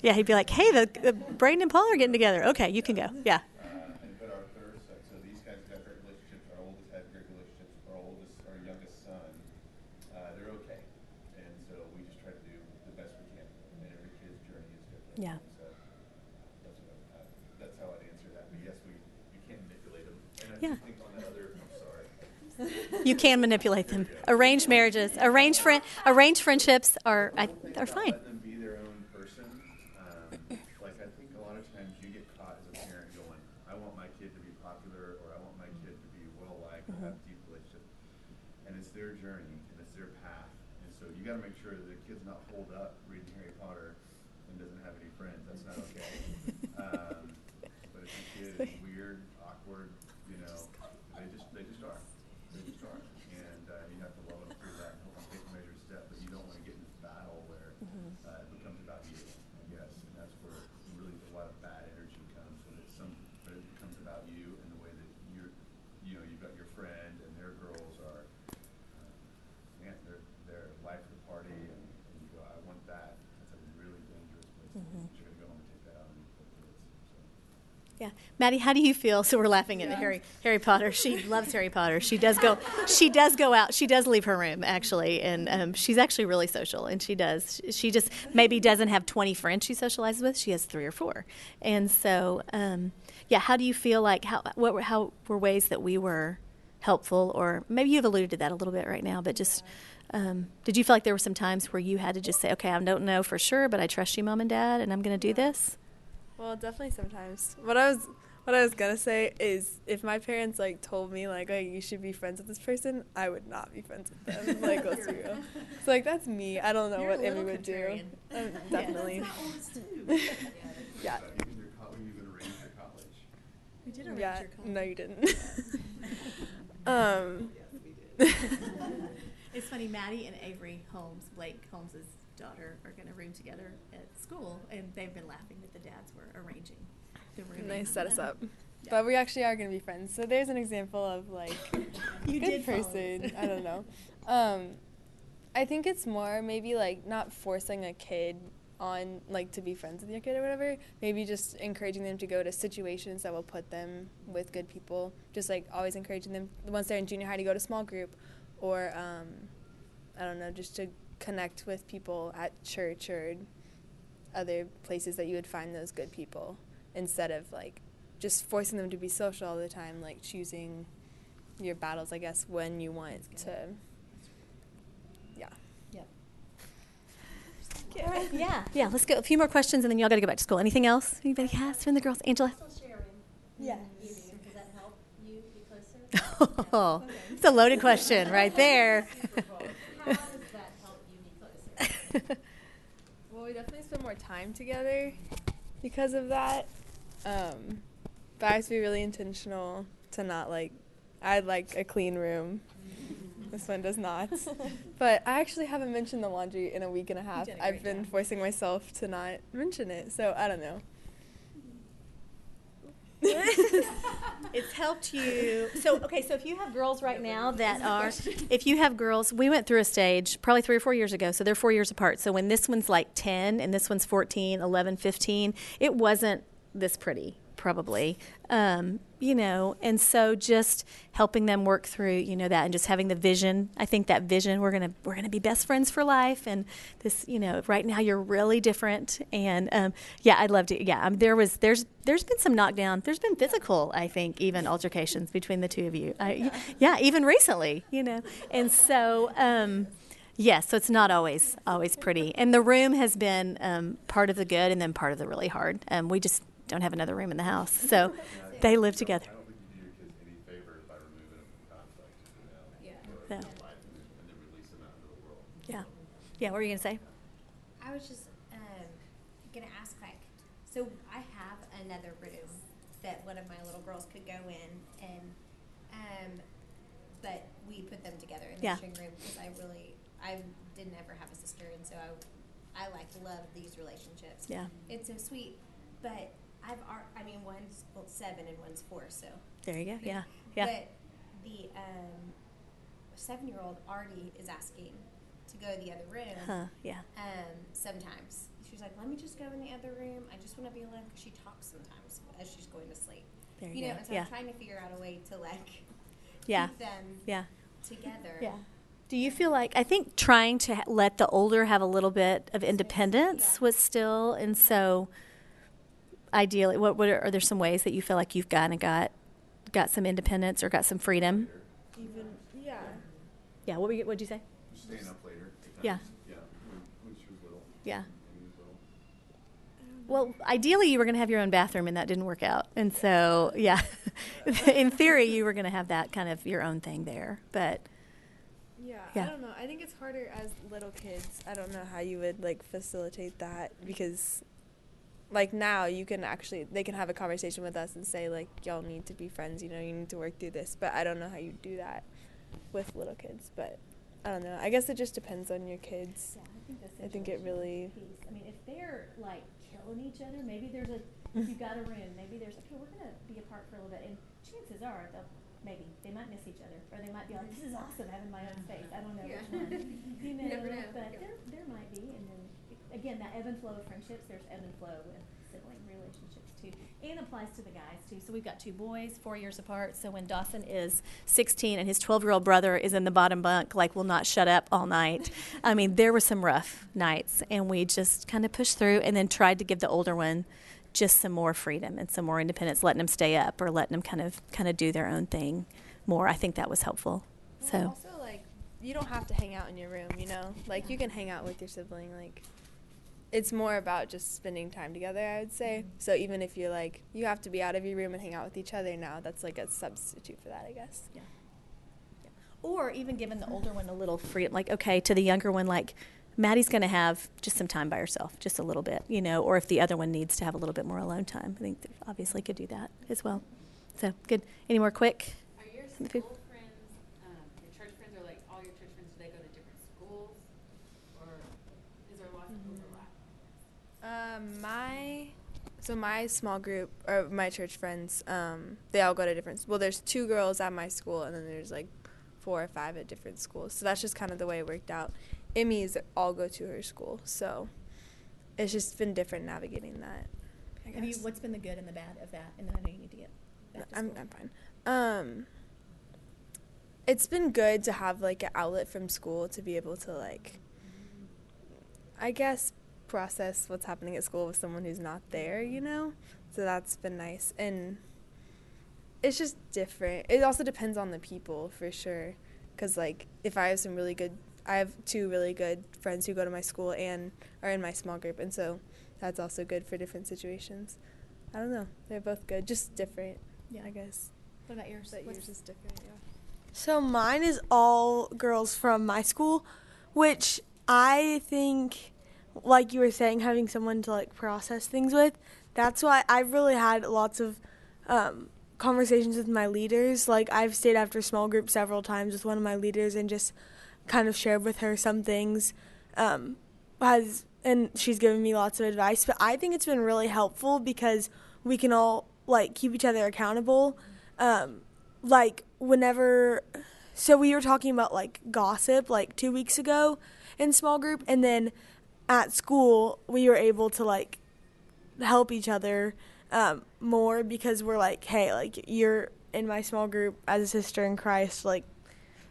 Yeah, he'd be like, hey, the, the Braden and Paul are getting together. Okay, you can go. Yeah. Uh, and but our third son, so these guys got great relationships. Our oldest had great relationships. Our oldest, our youngest son, uh, they're okay. And so we just try to do the best we can. And every kid's journey is different. Yeah. So that's, what, I- uh, that's how I'd answer that. But yes, we, we can't manipulate them. And I Yeah. just think on that other, I'm sorry. You can manipulate them. Arranged marriages, arranged friend, arranged friendships are are fine. Let them be their own person. Um, like I think a lot of times you get caught as a parent going, I want my kid to be popular or I want my kid to be well liked or have deep relationships. And it's their journey and it's their path. And so you got to make sure that the kid's not holed up reading Harry Potter and doesn't have any friends. That's not okay. um, but if your kid is weird, awkward, you know, they just they just are. They just are. And uh, you have to love them through that and help them take a measured step. But you don't want to get in this battle where uh, it becomes about you, I guess. And that's where really a lot of bad energy comes when it's some when it becomes about you and the way that you're you know, you've got your friend and their girls are uh, man, they're they're life of the party and, and you go, I want that. That's a really dangerous place. to be. You're gonna go home and take that out on your kids. So Yeah, Maddie, how do you feel? [laughs] So we're laughing at the Harry Harry Potter. She loves Harry Potter. She does go. She does go out. She does leave her room actually, and um, she's actually really social. And she does. She just maybe doesn't have twenty friends she socializes with. She has three or four. And so, um, yeah. How do you feel like how what were how were ways that we were helpful, or maybe you've alluded to that a little bit right now, but just. Um, did you feel like there were some times where you had to just say, "Okay, I don't know for sure, but I trust you, mom and dad, and I'm going to do this"? Well, definitely sometimes. What I was what I was gonna say is if my parents like told me like oh you should be friends with this person, I would not be friends with them. [laughs] like let's be real. So like that's me. I don't know You're what Emmy would do. Um, [laughs] definitely. [laughs] yeah. even your you even arranged your college. We did arrange your college. Yeah. No, you didn't. um. It's funny, Maddie and Avery Holmes, Blake Holmes's daughter, are going to room together at school, and they've been laughing that the dads were arranging the room. Nice set us up. But we actually are gonna be friends. So there's an example of like [laughs] You good person. I don't know. [laughs] Um, I think it's more maybe like not forcing a kid on like to be friends with your kid or whatever. Maybe just encouraging them to go to situations that will put them with good people. Just like always encouraging them once they're in junior high to go to small group, or um, I don't know, just to connect with people at church or other places that you would find those good people instead of like just forcing them to be social all the time, like choosing your battles, I guess, when you want to. Yeah. Yep. All right, yeah, [laughs] yeah. Let's go. A few more questions, and then y'all got to go back to school. Anything else? Anybody has from the girls? Angela. Yes. Does that help you be closer? [laughs] Oh, it's a loaded question right [laughs] there. How does that help you be closer? Well, we definitely spend more time together because of that. Um, but I have to be really intentional to not like. I'd like a clean room. This one does not. [laughs] but I actually haven't mentioned the laundry in a week and a half. done a I've been job. forcing myself to not mention it, so I don't know. [laughs] It's helped you. So, okay, so if you have girls right now that are, if you have girls, we went through a stage probably three or four years ago. So they're four years apart. So when this one's like 10 and this one's 14, 11, 15, it wasn't this pretty, probably. Um, you know, and so just helping them work through, you know, that and just having the vision. I think that vision, we're to, we're to be best friends for life. And this, you know, right now you're really different. And um, yeah, I'd love to. Yeah, um, there was, there's, there's been some knockdown. There's been physical, I think, even altercations between the two of you. I, yeah, even recently, you know. And so, um, yes, so it's not always always pretty. And the room has been um, part of the good and then part of the really hard. Um, we just don't have another room in the house, so they live together. I don't think you do your kids any favors by removing them from conflict. You know? Yeah. Yeah, what were you gonna say? I was just um, gonna ask, like, so I have another room that one of my little girls could go in, and um, but we put them together in the Yeah. string room because I really, I didn't ever have a sister, and so I, I like love these relationships. Yeah. it's so sweet, but I've, ar- I mean, one's well, seven and one's four, so. There you go. Yeah, yeah. But the um, seven-year-old Artie is asking to go to the other room. Huh, yeah. Um, sometimes she's like, "Let me just go in the other room. I just want to be alone." Because she talks sometimes as she's going to sleep. There you you know, go. and so Yeah. I'm trying to figure out a way to like [laughs] Yeah. keep them Yeah. together. Yeah. Do you feel like I think trying to ha- let the older have a little bit of independence was still, and so ideally, what, what are, are there some ways that you feel like you've kind of got got some independence or got some freedom? Even yeah. Yeah. What were you, what'd you say? Staying up later. Yeah. times. Yeah, when, when she was little. Yeah. When he was little. Well, ideally, you were going to have your own bathroom, and that didn't work out. And so, yeah, [laughs] in theory, you were going to have that kind of your own thing there. But Yeah, Yeah. I don't know. I think it's harder as little kids. I don't know how you would like facilitate that because like now you can actually they can have a conversation with us and say like y'all need to be friends, you know, you need to work through this. But I don't know how you do that with little kids, but I don't know. I guess it just depends on your kids. Yeah, I think I think it really piece. I mean, if they're like killing each other, maybe there's a [laughs] you've got a room, maybe there's okay, we're gonna be apart for a little bit, and chances are they'll maybe they might miss each other, or they might be like, this is awesome having my own space. I don't know which one, [laughs] you know, never know. but Yeah. there there might be, and then again that ebb and flow of friendships. There's ebb and flow with sibling relationships too, and applies to the guys too. So we've got two boys, four years apart. So when Dawson is 16 and his 12 year old brother is in the bottom bunk, like will not shut up all night. I mean, there were some rough nights, and we just kind of pushed through, and then tried to give the older one just some more freedom and some more independence, letting them stay up or letting them kind of kind of do their own thing more. I think that was helpful. Well, So also like you don't have to hang out in your room, you know? Like you can hang out with your sibling like it's more about just spending time together, I would say. So even if you're like you have to be out of your room and hang out with each other now, that's like a substitute for that, I guess. Yeah. or even giving the older one a little free, like okay, to the younger one, like Maddie's going to have just some time by herself, just a little bit, you know, or if the other one needs to have a little bit more alone time, I think they obviously could do that as well. So good. Any more quick? Are your school friends, um, your church friends, or like all your church friends, do they go to different schools? Or is there lots of overlap? Um, my so my small group or my church friends, um, they all go to different. Well, there's two girls at my school, and then there's like four or five at different schools. So that's just kind of the way it worked out. Emmy's all go to her school, so it's just been different navigating that. I Have you, what's been the good and the bad of that? And then I know you need to get back to I'm school. I'm fine. Um, it's been good to have like an outlet from school to be able to like, I guess, process what's happening at school with someone who's not there. You know, so that's been nice and. It's just different. It also depends on the people for sure, because like if I have some really good, I have two really good friends who go to my school and are in my small group, and so that's also good for different situations. I don't know. They're both good, just different. Yeah. I guess. What about yours? But What's- yours is different, yeah. So mine is all girls from my school, which I think, like you were saying, having someone to like process things with. That's why I've really had lots of um, conversations with my leaders. Like I've stayed after small group several times with one of my leaders and just kind of shared with her some things. Um, has and she's given me lots of advice. But I think it's been really helpful because we can all like keep each other accountable. Um, like whenever so we were talking about like gossip like two weeks ago in small group and then at school we were able to like help each other um, more because we're like hey like you're in my small group as a sister in christ like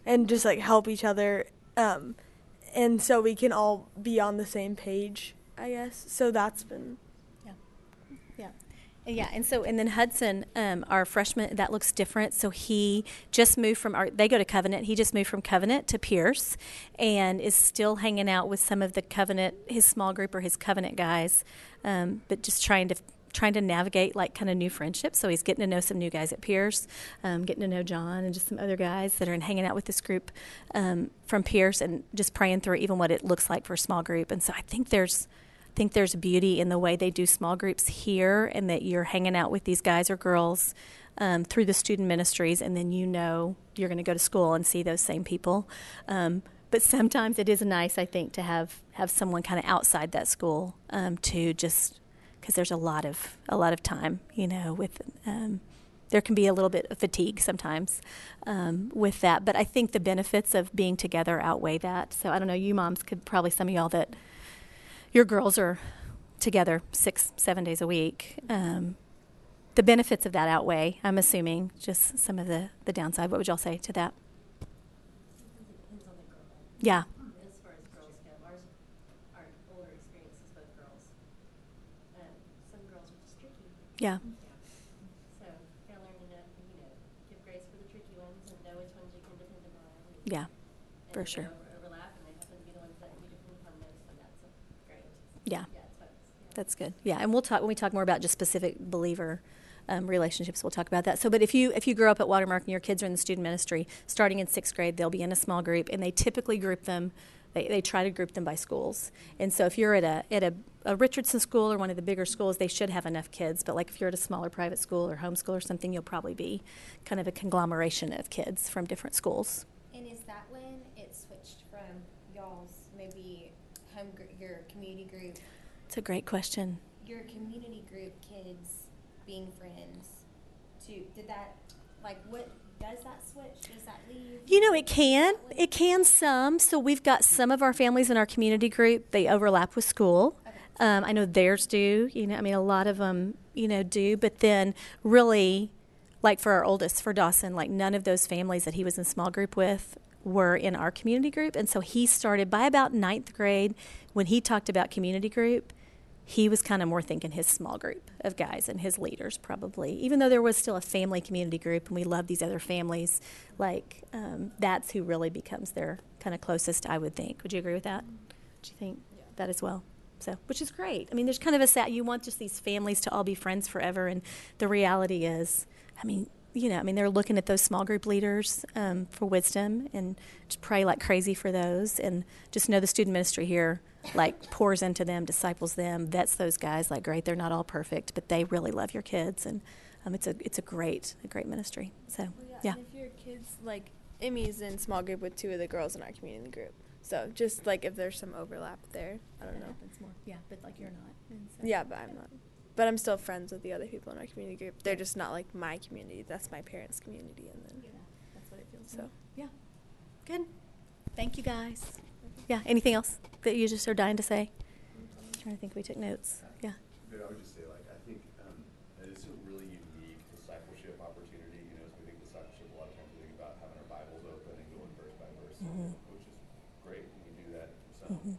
and just like help each other um, and so we can all be on the same page i guess so that's been. Yeah, and so and then Hudson, um, our freshman, that looks different. So he just moved from our. They go to Covenant. He just moved from Covenant to Pierce, and is still hanging out with some of the Covenant, his small group or his Covenant guys, um, but just trying to trying to navigate like kind of new friendships. So he's getting to know some new guys at Pierce, um, getting to know John and just some other guys that are in hanging out with this group um, from Pierce, and just praying through even what it looks like for a small group. And so I think there's think there's beauty in the way they do small groups here, and that you're hanging out with these guys or girls um, through the student ministries, and then you know you're going to go to school and see those same people. Um, but sometimes it is nice, I think, to have have someone kind of outside that school um, to just because there's a lot of a lot of time, you know, with. Um, there can be a little bit of fatigue sometimes um, with that, but I think the benefits of being together outweigh that. So I don't know, you moms could probably some of y'all that your girls are together six, seven days a week. Um, the benefits of that outweigh, I'm assuming, just some of the, the downside. What would y'all say to that? Yeah. As far as girls go, ours, our older experiences with girls, um, some girls are just tricky. Yeah. So, gotta learn to know, you know, give grace for the tricky ones and know which ones you can depend upon. Yeah, for they sure. over- overlap and they happen to be the ones that you depend upon most, then that's a great. Yeah. Yeah, it's fun. That's good. Yeah, and we'll talk when we talk more about just specific believer um, relationships. We'll talk about that. So, but if you if you grow up at Watermark and your kids are in the student ministry, starting in sixth grade, they'll be in a small group, and they typically group them. They, they try to group them by schools. And so, if you're at a at a, a Richardson school or one of the bigger schools, they should have enough kids. But like if you're at a smaller private school or homeschool or something, you'll probably be kind of a conglomeration of kids from different schools. And is that when it switched from y'all's maybe home gr- your community group, It's a great question. your community group kids being friends to did that like what does that switch? Does that leave? You know, it can. It can some. So we've got some of our families in our community group. They overlap with school. Um, I know theirs do. You know, I mean, a lot of them, you know, do. But then, really, like for our oldest, for Dawson, like none of those families that he was in small group with were in our community group, and so he started by about ninth grade when he talked about community group he was kind of more thinking his small group of guys and his leaders probably even though there was still a family community group and we love these other families like um, that's who really becomes their kind of closest i would think. Would you agree with that? Do you think that as well? So which is great. I mean there's kind of a sad you want just these families to all be friends forever and the reality is i mean you know i mean they're looking at those small group leaders um, for wisdom and just pray like crazy for those and just know the student ministry here like pours into them, disciples them, vets those guys. Like, great, they're not all perfect, but they really love your kids, and um, it's a it's a great a great ministry. So, yeah. And if your kids like Emmy's in small group with two of the girls in our community group, so just like if there's some overlap there, I don't know. happens more. Yeah, but like you're not. And so- Yeah, but I'm not. But I'm still friends with the other people in our community group. They're just not like my community. That's my parents' community, and then yeah, that's what it feels so. Yeah. Good. Thank you guys. Yeah. Anything else that you just are dying to say? I'm trying to think. We took notes. Yeah. But I would just say, like, I think um, it's a really unique discipleship opportunity. You know, as we think discipleship, a lot of times we think about having our Bibles open and going verse by verse, Mhm. which is great. We can do that for some. Mhm.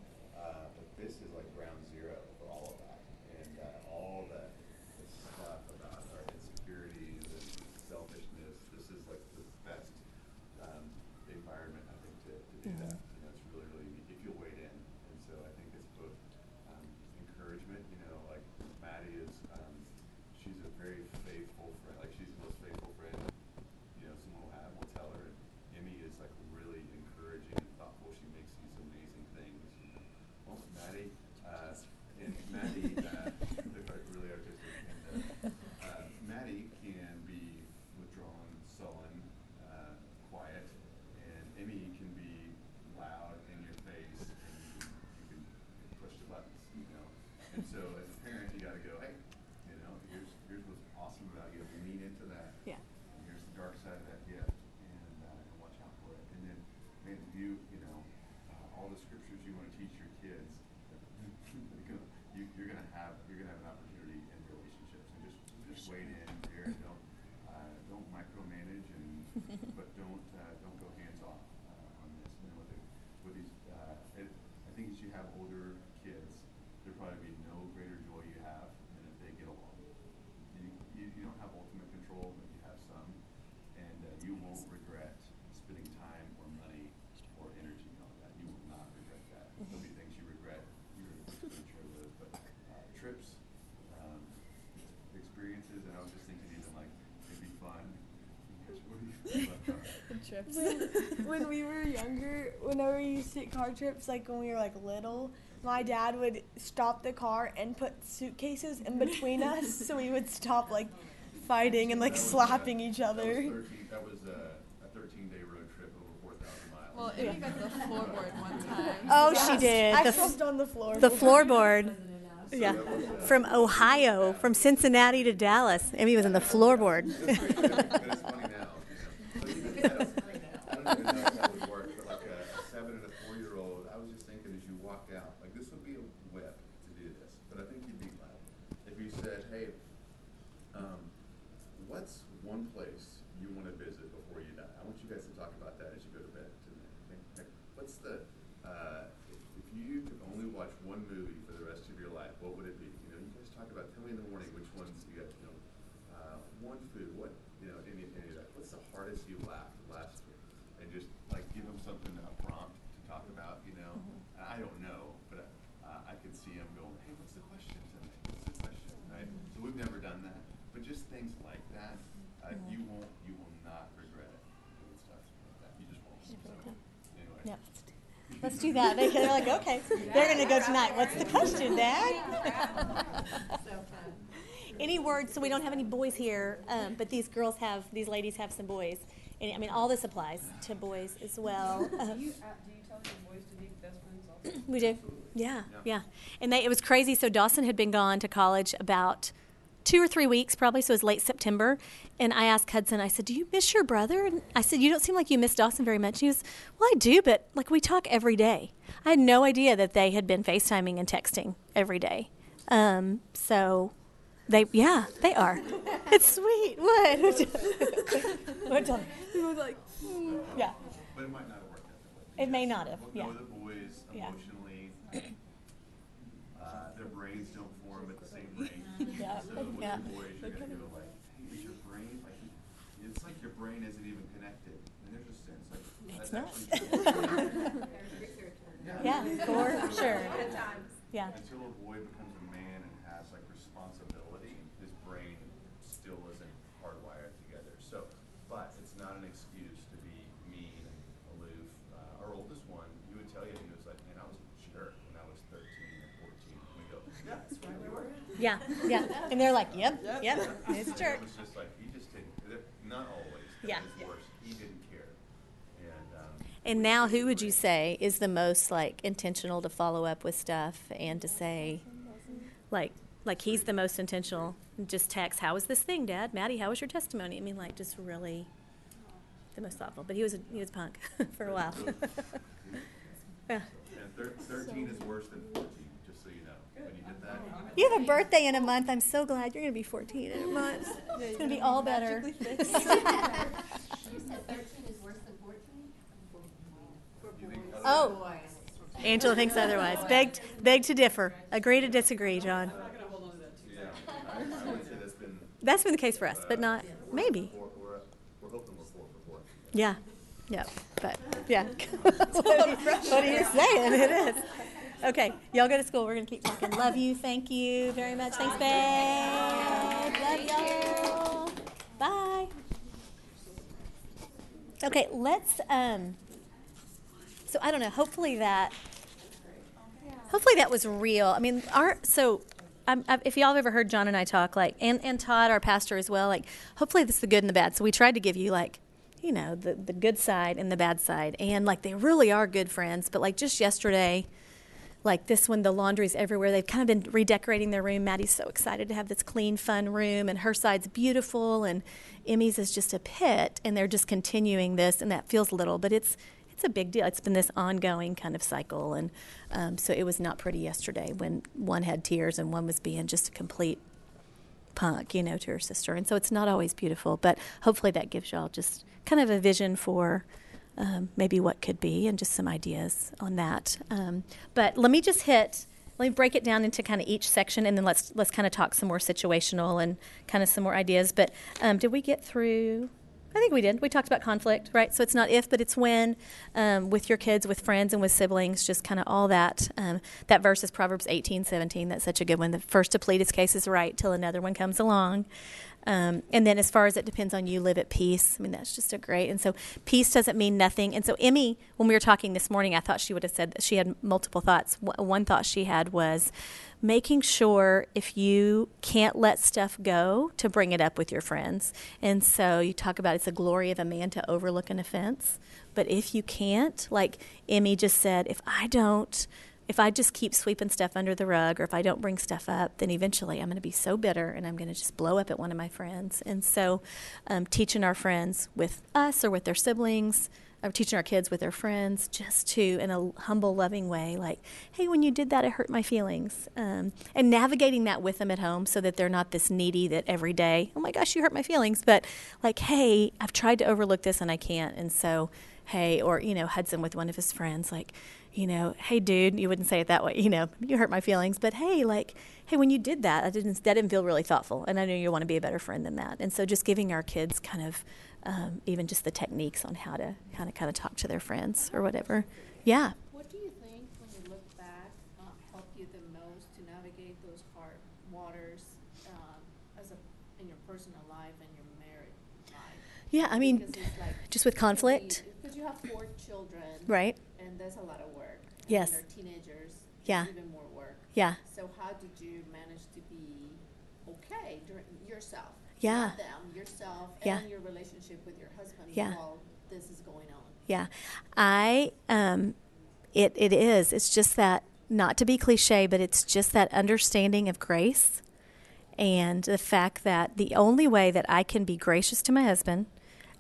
Trips. when, [laughs] when we were younger, whenever we used to take car trips, like when we were like little, my dad would stop the car and put suitcases in between [laughs] us, so we would stop like fighting and like slapping each That was other. thirteen, that was a thirteen-day road trip over four thousand miles. Well, Amy got the floorboard one time. Oh, she did. I The, slept on the floor. the floorboard. Yeah. was, uh, From Ohio, from Cincinnati to Dallas. Amy was in the floorboard. But it's funny now, you know. But even, I don't, I don't even know if that would work, but like a, a seven and a four-year-old, I was just thinking as you walked out, like this would be a whip to do this, but I think you'd be glad. If you said, hey, um, what's one place you wanna visit before you die? I want you guys to talk about that as you go to bed tonight. Think- think, What's the, uh, if if you could only watch one movie for the rest of your life, what would it be? You know, you guys talk about, tell me in the morning which ones you got, you know, uh, one food, what, you know, any, any of that. What's the hardest you laughed last year? And just like give them something, a prompt to talk about, you know? Mm-hmm. And I don't know, but uh, I can see them going, hey, what's the question tonight? What's the question, right? So we've never done that, but just things like that, uh, Mm-hmm. you won't, you will not regret it. Doing stuff like that, you just won't. So, anyway. Yep. Let's do that. They, they're like, okay, they're going to go tonight. What's the question, Dad? [laughs] any words? So we don't have any boys here, um, but these girls have, these ladies have some boys. And I mean, all this applies to boys as well. Do [laughs] Um, you, uh, do you tell your boys to be best friends also? we do. Yeah, yeah. And they, it was crazy. So Dawson had been gone to college about two or three weeks, probably. So it was late September. And I asked Hudson, I said, Do you miss your brother? And I said, You don't seem like you miss Dawson very much. he was, Well, I do, but like we talk every day. I had no idea that they had been FaceTiming and texting every day. Um, so they, yeah, they are. [laughs] it's sweet. What? [laughs] what? Tell me. He was like, "Hmm." Yeah. But it might not have worked out that. It may not have. Know Yeah. the boys Yeah. emotionally, uh, their brains don't form at the same rate. Yeah. Yeah. boys, you're gonna go like, hey, is your brain, like, it's like your brain isn't even connected. And there's a sense like, It's that's not. actually. [laughs] Yeah, for sure. Yeah. Until a boy becomes a man and has like responsibility, his brain still isn't hardwired together. So, but it's not an excuse to be mean and aloof. Uh, our oldest one, he would tell you, he was like, man, I was a jerk when I was thirteen or fourteen. And we go, yeah, that's right, we were. Yeah, yeah. And they're like, Yep, yep, it's a jerk. It was just like, he just didn't, that- not always, that Yeah. was worse. He didn't care. And, um, And now, who would you say is the most like intentional to follow up with stuff and to say, like, like he's the most intentional? Just text, "How was this thing, Dad? Maddie, how was your testimony?" I mean, like, just really the most thoughtful. But he was a, he was a punk [laughs] for a while. [laughs] yeah. and thir- thirteen is worse than fourteen, just so you know. When you did that. You have a birthday in a month. I'm so glad you're going to be 14 in a month. It's going to be all better. [laughs] You said thirteen is worse than fourteen? You think Oh. Angela thinks otherwise. Beg, beg to differ. Agree to disagree, John. Yeah, I, I would say that's been. The case for us, but not maybe. We're, we're, we're hoping for four. Yeah, yeah, but yeah. [laughs] what, what are you saying? It is. Okay, y'all go to school. We're gonna keep talking. Love you. Thank you very much. Thanks, babe. Love y'all. Bye. Okay, let's. Um, so I don't know. Hopefully that. Hopefully that was real. I mean, our so. Um, I've- if y'all have ever heard John and I talk, like, and, and Todd, our pastor as well, like, hopefully this is the good and the bad. So we tried to give you, like, you know, the, the good side and the bad side. And, like, they really are good friends. But, like, just yesterday, like this one, the laundry's everywhere. They've kind of been redecorating their room. Maddie's so excited to have this clean, fun room, and her side's beautiful, and Emmy's is just a pit. And they're just continuing this, and that feels little, but it's it's a big deal. It's been this ongoing kind of cycle, and um, so it was not pretty yesterday when one had tears and one was being just a complete punk, you know, to her sister. And so it's not always beautiful, but hopefully that gives y'all just kind of a vision for um, maybe what could be and just some ideas on that. Um, but let me just hit. Let me break it down into kind of each section, and then let's let's kind of talk some more situational and kind of some more ideas. But um, did we get through? I think we did. We talked about conflict, right? So it's not if, but it's when, um, with your kids, with friends, and with siblings. Just kind of all that. Um, that verse is Proverbs eighteen seventeen. That's such a good one. The first to plead his case is right till another one comes along. Um, and then as far as it depends on you, live at peace. I mean, that's just a great. And so peace doesn't mean nothing. And so Emmy, when we were talking this morning, I thought she would have said that she had multiple thoughts. One thought she had was making sure if you can't let stuff go to bring it up with your friends. And so you talk about it's the glory of a man to overlook an offense. But if you can't, like Emmy just said, if I don't if I just keep sweeping stuff under the rug or if I don't bring stuff up, then eventually I'm going to be so bitter and I'm going to just blow up at one of my friends. And so, um, teaching our friends with us or with their siblings, or teaching our kids with their friends, just to, in a humble, loving way, like, hey, when you did that, it hurt my feelings. Um, and navigating that with them at home so that they're not this needy that every day, oh my gosh, you hurt my feelings. But like, hey, I've tried to overlook this and I can't. And so, hey, or, you know, Hudson with one of his friends, like, you know, hey, dude, you wouldn't say it that way, you know, you hurt my feelings, but hey, like, hey, when you did that, I didn't, that didn't feel really thoughtful, and I know you want to be a better friend than that. And so, just giving our kids kind of, um, even just the techniques on how to, how to kind of talk to their friends or whatever. Yeah. What do you think when you look back uh, helped you the most to navigate those hard waters um, as a in your personal life and your married life? Yeah, I mean, like just with conflict. Because you have four children, right? And there's a lot of. Yes. they're teenagers. Yeah. Even more work. Yeah. So how did you manage to be okay during yourself? Yeah. Them, yourself, Yeah. and your relationship with your husband Yeah. while this is going on. Yeah, I um, it it is. It's just that not to be cliche, but it's just that understanding of grace, and the fact that the only way that I can be gracious to my husband,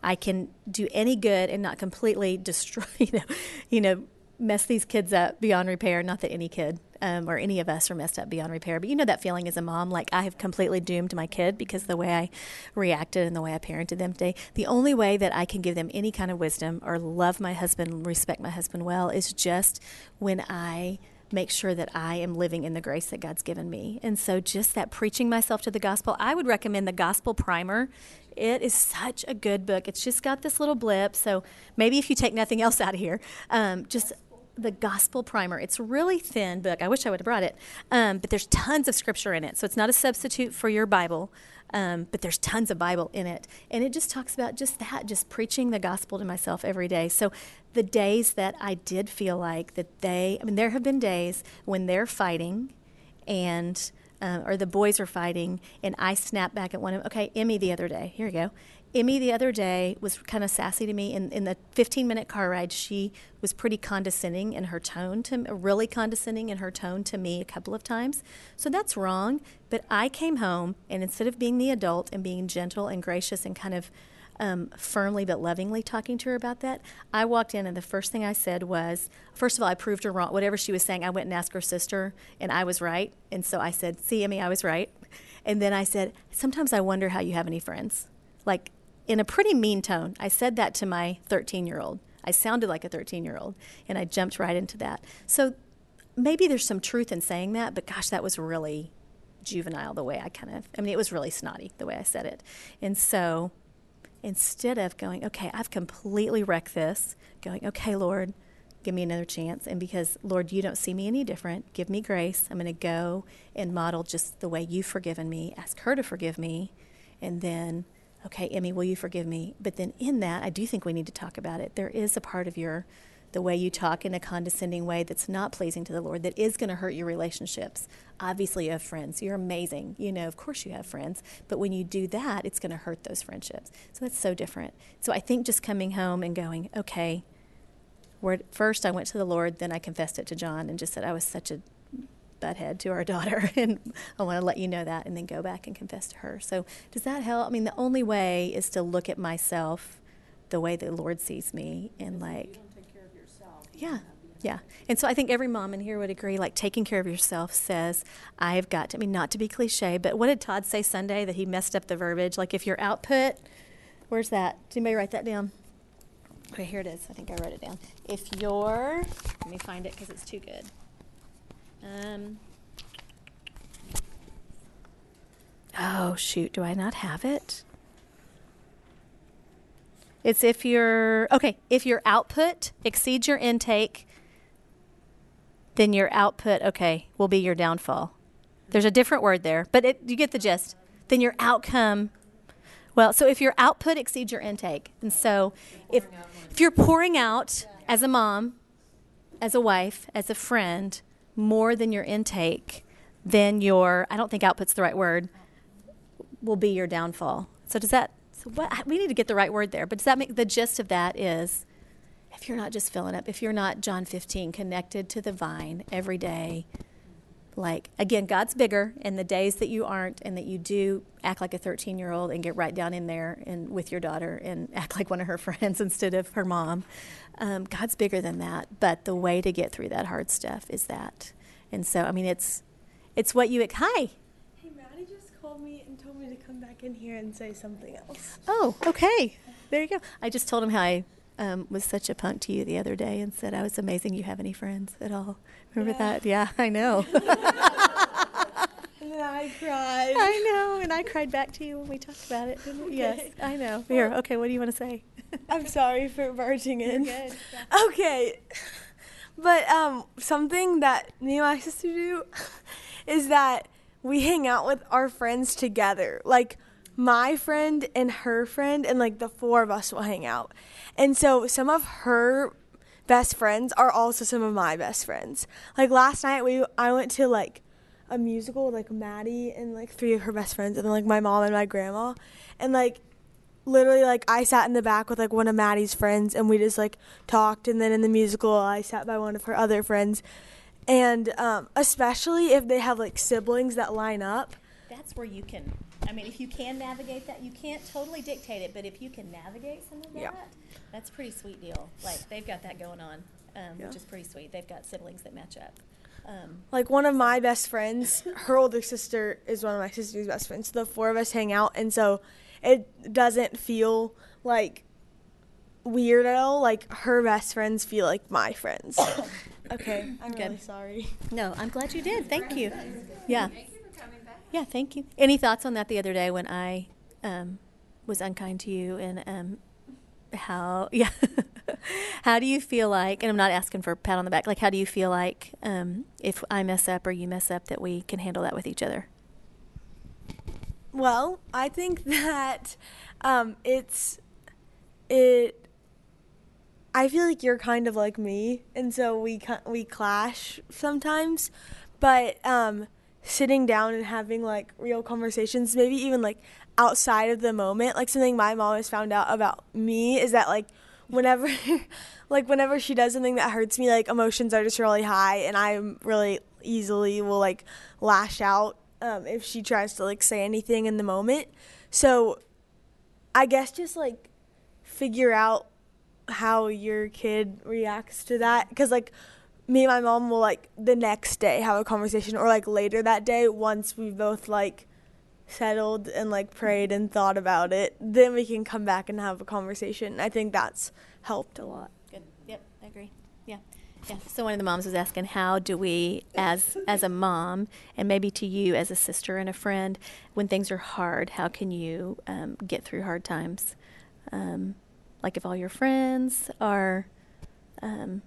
I can do any good and not completely [laughs] destroy, you know, you know, mess these kids up beyond repair. Not that any kid um, or any of us are messed up beyond repair, but you know that feeling as a mom, like I have completely doomed my kid because the way I reacted and the way I parented them today. The only way that I can give them any kind of wisdom or love my husband, respect my husband well, is just when I make sure that I am living in the grace that God's given me. And so, just that preaching myself to the gospel, I would recommend the Gospel Primer. It is such a good book. It's just got this little blip. So, maybe if you take nothing else out of here, um, just the Gospel Primer. It's a really thin book. I wish I would have brought it, um, but there's tons of scripture in it. So, it's not a substitute for your Bible. Um, but there's tons of Bible in it. And it just talks about just that, just preaching the gospel to myself every day. So the days that I did feel like that they, I mean, there have been days when they're fighting and, uh, or the boys are fighting, and I snap back at one of them. Okay, Emmy the other day, here we go. Emmy the other day was kind of sassy to me. In, in the 15 minute car ride, she was pretty condescending in her tone to really condescending in her tone to me a couple of times. So that's wrong. But I came home, and instead of being the adult and being gentle and gracious and kind of um, firmly but lovingly talking to her about that, I walked in, and the first thing I said was, first of all, I proved her wrong. Whatever she was saying, I went and asked her sister, and I was right. And so I said, See, Emmy, I was right. And then I said, Sometimes I wonder how you have any friends. Like, in a pretty mean tone. I said that to my 13 year old. I sounded like a 13 year old, and I jumped right into that. So maybe there's some truth in saying that, but gosh, that was really juvenile the way I kind of, I mean, it was really snotty the way I said it. And so instead of going, okay, I've completely wrecked this, going, okay, Lord, give me another chance. And because, Lord, you don't see me any different, give me grace. I'm going to go and model just the way you've forgiven me, ask her to forgive me, and then okay, Emmy, will you forgive me? But then in that, I do think we need to talk about it. There is a part of your, the way you talk in a condescending way that's not pleasing to the Lord, that is going to hurt your relationships. Obviously, you have friends. You're amazing. You know, of course you have friends. But when you do that, it's going to hurt those friendships. So that's so different. So I think just coming home and going, okay, word, first I went to the Lord, then I confessed it to John and just said I was such a butthead to our [laughs] daughter, and I want to let you know that, and then go back and confess to her. So, does that help? I mean, the only way is to look at myself the way the Lord sees me, and like, yeah, yeah. And so I think every mom in here would agree, like taking care of yourself says, I have got to, I mean, not to be cliche, but what did Todd say Sunday that he messed up the verbiage? Like, if your output, where's that? Did anybody write that down? Okay, here it is. I think I wrote it down. If your, let me find it because it's too good. Um, oh, shoot. Do I not have it? It's if your, okay, if your output exceeds your intake, then your output, okay, will be your downfall. There's a different word there, but it, you get the gist. Then your outcome Well, so if your output exceeds your intake, and so if if you're pouring out as a mom, as a wife, as a friend, more than your intake, then your I don't think output's the right word will be your downfall. So does that so what we need to get the right word there, but does that make the gist of that is if you're not just filling up, if you're not John 15 connected to the vine every day, like again god's bigger and the days that you aren't and that you do act like a 13 year old and get right down in there and with your daughter and [laughs] act like one of her friends instead of her mom. Um, god's bigger than that but the way to get through that hard stuff is that. And so i mean it's it's what you hi. Hey, Maddie just called me and told me to come back in here and say something else. oh okay. There you go. I just told him how i um, was such a punk to you the other day and said i was amazing. You have any friends at all remember Yeah. that yeah i know [laughs] [laughs] And then I cried. I know, and I cried back to you when we talked about it. didn't we? Yes, I know. Here, okay, what do you want to say? [laughs] I'm sorry for barging in. Good, Okay. But um something that me and my sister do is that we hang out with our friends together. Like my friend and her friend and like the four of us will hang out. And so some of her best friends are also some of my best friends. Like last night we I went to like a musical with like Maddie and like three of her best friends and then like my mom and my grandma and like literally like I sat in the back with like one of Maddie's friends and we just like talked and then in the musical I sat by one of her other friends and um, especially if they have like siblings that line up That's where you can. I mean, if you can navigate that, you can't totally dictate it, but if you can navigate some of that, Yeah. that's a pretty sweet deal. Like they've got that going on, um, Yeah. which is pretty sweet. They've got siblings that match up. Um, like one of my best friends her older sister is one of my sister's best friends so the four of us hang out and so it doesn't feel like weird at all like her best friends feel like my friends [coughs] [coughs] okay i'm Good. really sorry no, I'm glad you did. Thank you. Yeah. Yeah, thank you. Any thoughts on that the other day when I um, was unkind to you and um, how, [laughs] yeah, how do you feel like, and I'm not asking for a pat on the back, like how do you feel like um, if I mess up or you mess up that we can handle that with each other? Well, I think [laughs] that um, it's it. I feel like you're kind of like me, and so we we clash sometimes. But um, sitting down and having like real conversations, maybe even like outside of the moment, like something my mom has found out about me is that like whenever [laughs] like whenever she does something that hurts me, like emotions are just really high, and I'm really easily will like lash out um, if she tries to like say anything in the moment. So I guess just like figure out how your kid reacts to that because like me and my mom will like the next day have a conversation or like later that day once we've both like settled and like prayed and thought about it then we can come back and have a conversation i think that's helped a lot Good. Yep, I agree. Yeah. Yeah. So one of the moms was asking, how do we, as as a mom, and maybe to you as a sister and a friend, when things are hard, how can you um, get through hard times? Um, like if all your friends are, um,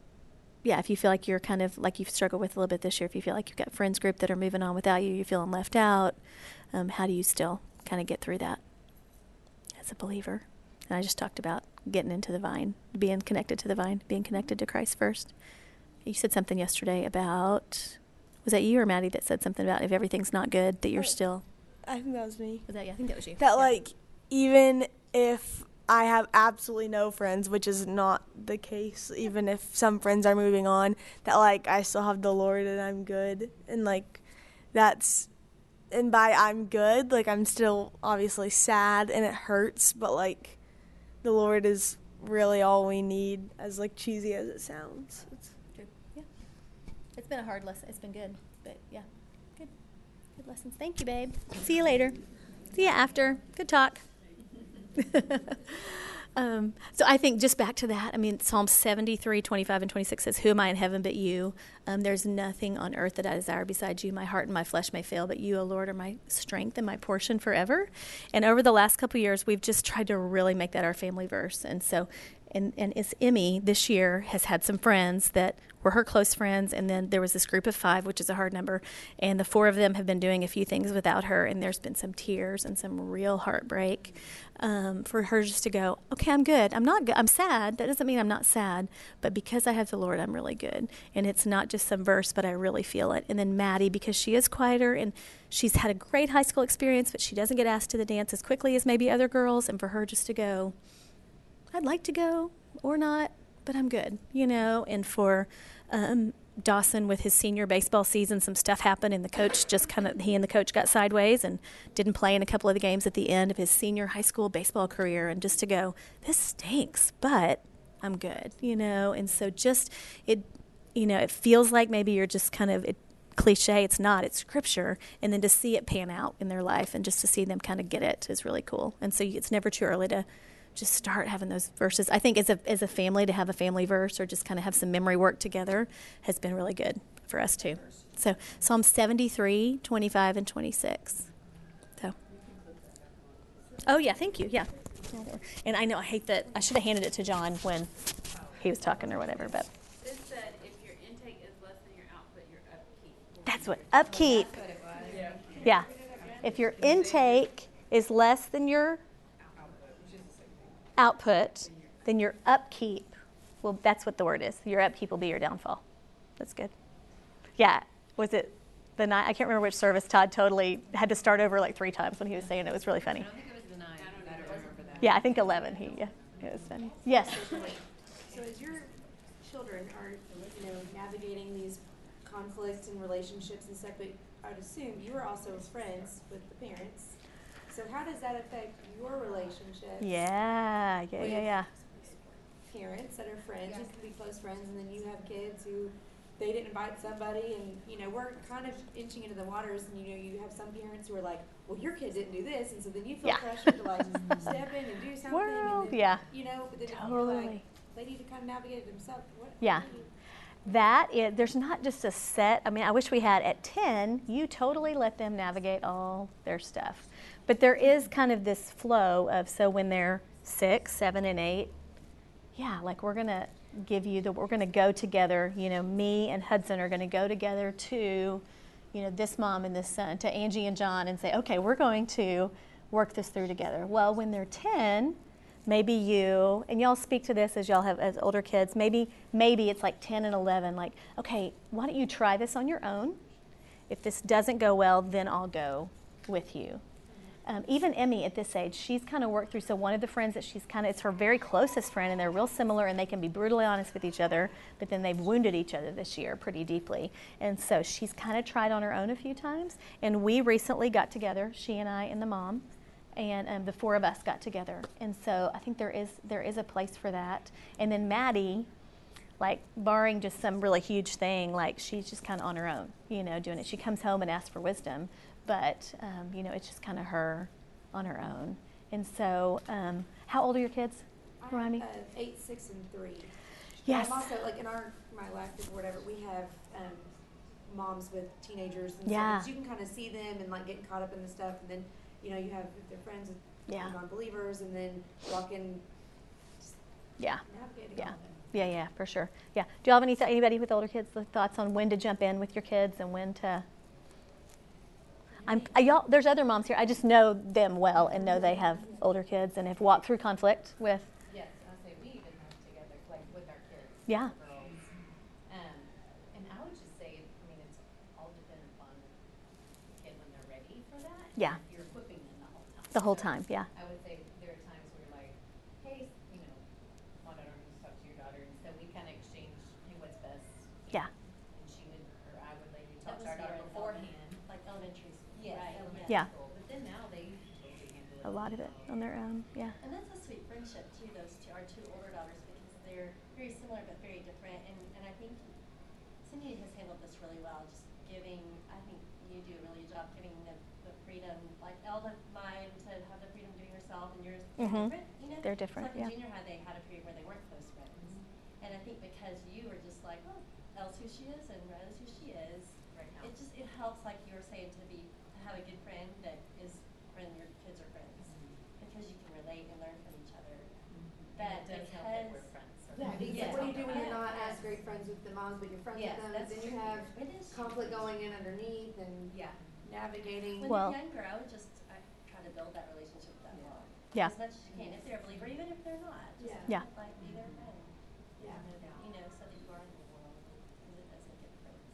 yeah, if you feel like you're kind of like you've struggled with a little bit this year, if you feel like you've got friends group that are moving on without you, you're feeling left out, um, how do you still kind of get through that as a believer? And I just talked about getting into the vine, being connected to the vine, being connected to Christ first. You said something yesterday about was that you or Maddie that said something about if everything's not good that you're Oh. still i think that was me was that yeah I think that was you that Yeah. like even if I have absolutely no friends, which is not the case, even if some friends are moving on, that like I still have the Lord and I'm good. And like that's and by I'm good, like I'm still obviously sad and it hurts, but like the Lord is really all we need, as like cheesy as it sounds. It's, True. Yeah. It's been a hard lesson. It's been good, but yeah, good, good lessons. Thank you, babe. See you later. See you after. Good talk. [laughs] um, so I think just back to that. I mean, Psalm 73, 25, and 26 says, Who am I in heaven but you? Um, there's nothing on earth that I desire besides you. My heart and my flesh may fail, but you, O Lord, are my strength and my portion forever. And over the last couple years, we've just tried to really make that our family verse. And so and, and it's Emmy this year has had some friends that were her close friends, and then there was this group of five, which is a hard number, and the four of them have been doing a few things without her, and there's been some tears and some real heartbreak um, for her just to go, okay, I'm good. I'm not good. I'm sad. That doesn't mean I'm not sad, but because I have the Lord, I'm really good. And it's not just some verse, but I really feel it. And then Maddie, because she is quieter and she's had a great high school experience, but she doesn't get asked to the dance as quickly as maybe other girls, and for her just to go, I'd like to go or not, but I'm good, you know. And for um, Dawson with his senior baseball season, some stuff happened, and the coach just kind of he and the coach got sideways and didn't play in a couple of the games at the end of his senior high school baseball career. And just to go, this stinks, but I'm good, you know. And so just it, you know, it feels like maybe you're just kind of it, cliche. It's not. It's scripture, and then to see it pan out in their life, and just to see them kind of get it is really cool. And so it's never too early to just start having those verses. I think as a as a family to have a family verse or just kind of have some memory work together has been really good for us too. So Psalm 73, 25, and 26. So. Oh yeah, thank you. Yeah. And I know I hate that I should have handed it to John when he was talking or whatever, but This said if your intake is less than your output, your upkeep. that's what upkeep. Yeah. If your intake is less than your output, then your upkeep well that's what the word is. Your upkeep will be your downfall. That's good. Yeah. Was it the night I can't remember which service Todd totally had to start over like three times when he was saying it. It was really funny. I don't think it was the nine. I don't remember that. Yeah, I think eleven he yeah. It was funny. Yes. So as your children are, you know, navigating these conflicts and relationships and stuff, but I'd assume you are also friends with the parents. So how does that affect your relationship? Yeah, yeah, yeah, yeah. Parents that are friends, you can be close friends, and then you have kids who they didn't invite somebody, and you know we're kind of inching into the waters, and you know you have some parents who are like, well, your kid didn't do this, and so then you feel Yeah. pressure to like [laughs] step in and do something, World, and then, yeah. you know, but then you're Totally. like, they need to kind of navigate it themselves. What, what Yeah. do you- That is, there's not just a set. I mean, I wish we had at 10, you totally let them navigate all their stuff. But there is kind of this flow of so when they're six, seven, and eight, yeah, like we're to give you the, we're to go together. You know, me and Hudson are to go together to, you know, this mom and this son, to Angie and John, and say, okay, we're going to work this through together. Well, when they're 10, maybe you and y'all speak to this as y'all have as older kids maybe maybe it's like 10 and 11 like okay why don't you try this on your own if this doesn't go well then i'll go with you um, even emmy at this age she's kind of worked through so one of the friends that she's kind of it's her very closest friend and they're real similar and they can be brutally honest with each other but then they've wounded each other this year pretty deeply and so she's kind of tried on her own a few times and we recently got together she and i and the mom and um, the four of us got together. And so I think there is there is a place for that. And then Maddie, like barring just some really huge thing, like she's just kind of on her own, you know, doing it. She comes home and asks for wisdom, but um, you know, it's just kind of her on her own. And so, um, how old are your kids? I Remind me. have, uh, eight, six, and three. Yes. I'm also like in our my life group or whatever we have um, moms with teenagers and Yeah. So you can kind of see them and like getting caught up in the stuff, and then you know you have their friends with Yeah. non-believers, and then walking. Yeah. Yeah. Yeah, yeah, for sure. Yeah. Do y'all have any th- anybody with older kids thoughts on when to jump in with your kids and when to? I'm I, y'all. There's other moms here. I just know them well and know they have older kids and have walked through conflict with. Yes, I say we even have together, like with our kids. Yeah. Girls. Um, and I would just say, I mean, it's all dependent upon the kid when they're ready for that. Yeah. You're equipping them the whole time. The whole time, yeah. I would say there are times where you're like, hey, you know, why don't you talk to your daughter? And so we kind of exchange, hey, what's best? Yeah. And she would, or I would maybe talk That to was our daughter here in beforehand. Like elementary school. Yes, Yeah. school. But then now they handle. A lot of it on their own. Yeah. And that's a sweet friendship too, those two, our two older daughters, because they're very similar but very different. And, and I think Cindy has handled this really well, just giving, I think you do a really good job giving the, the freedom, like Elda mine to have the freedom doing herself and yours is Mhm. different, you know? They're different, It's yeah. like in junior high, they had a period where they weren't close friends. And I think because you were just like, oh, Elle's who she is and Rose who she is, Right now. it just, it helps, like you were saying, to be, to have a good friend that is when your kids are friends. Mm-hmm. Because you can relate and learn from each other. Mm-hmm. that it does help that because we're friends. Yeah, because Yeah. what do you do when you're Yeah. not as great friends with the moms, but you're friends Yes, with them? that's Then you have conflict true. going in underneath and Yeah. navigating. When Well- they're younger, I would just I try to build that relationship with that mom. Yeah. As much as you can, if they're a believer, even if they're not. Just Yeah. Yeah. Like be their friend. Yeah. You know, so that you are in the world, because it does make a difference.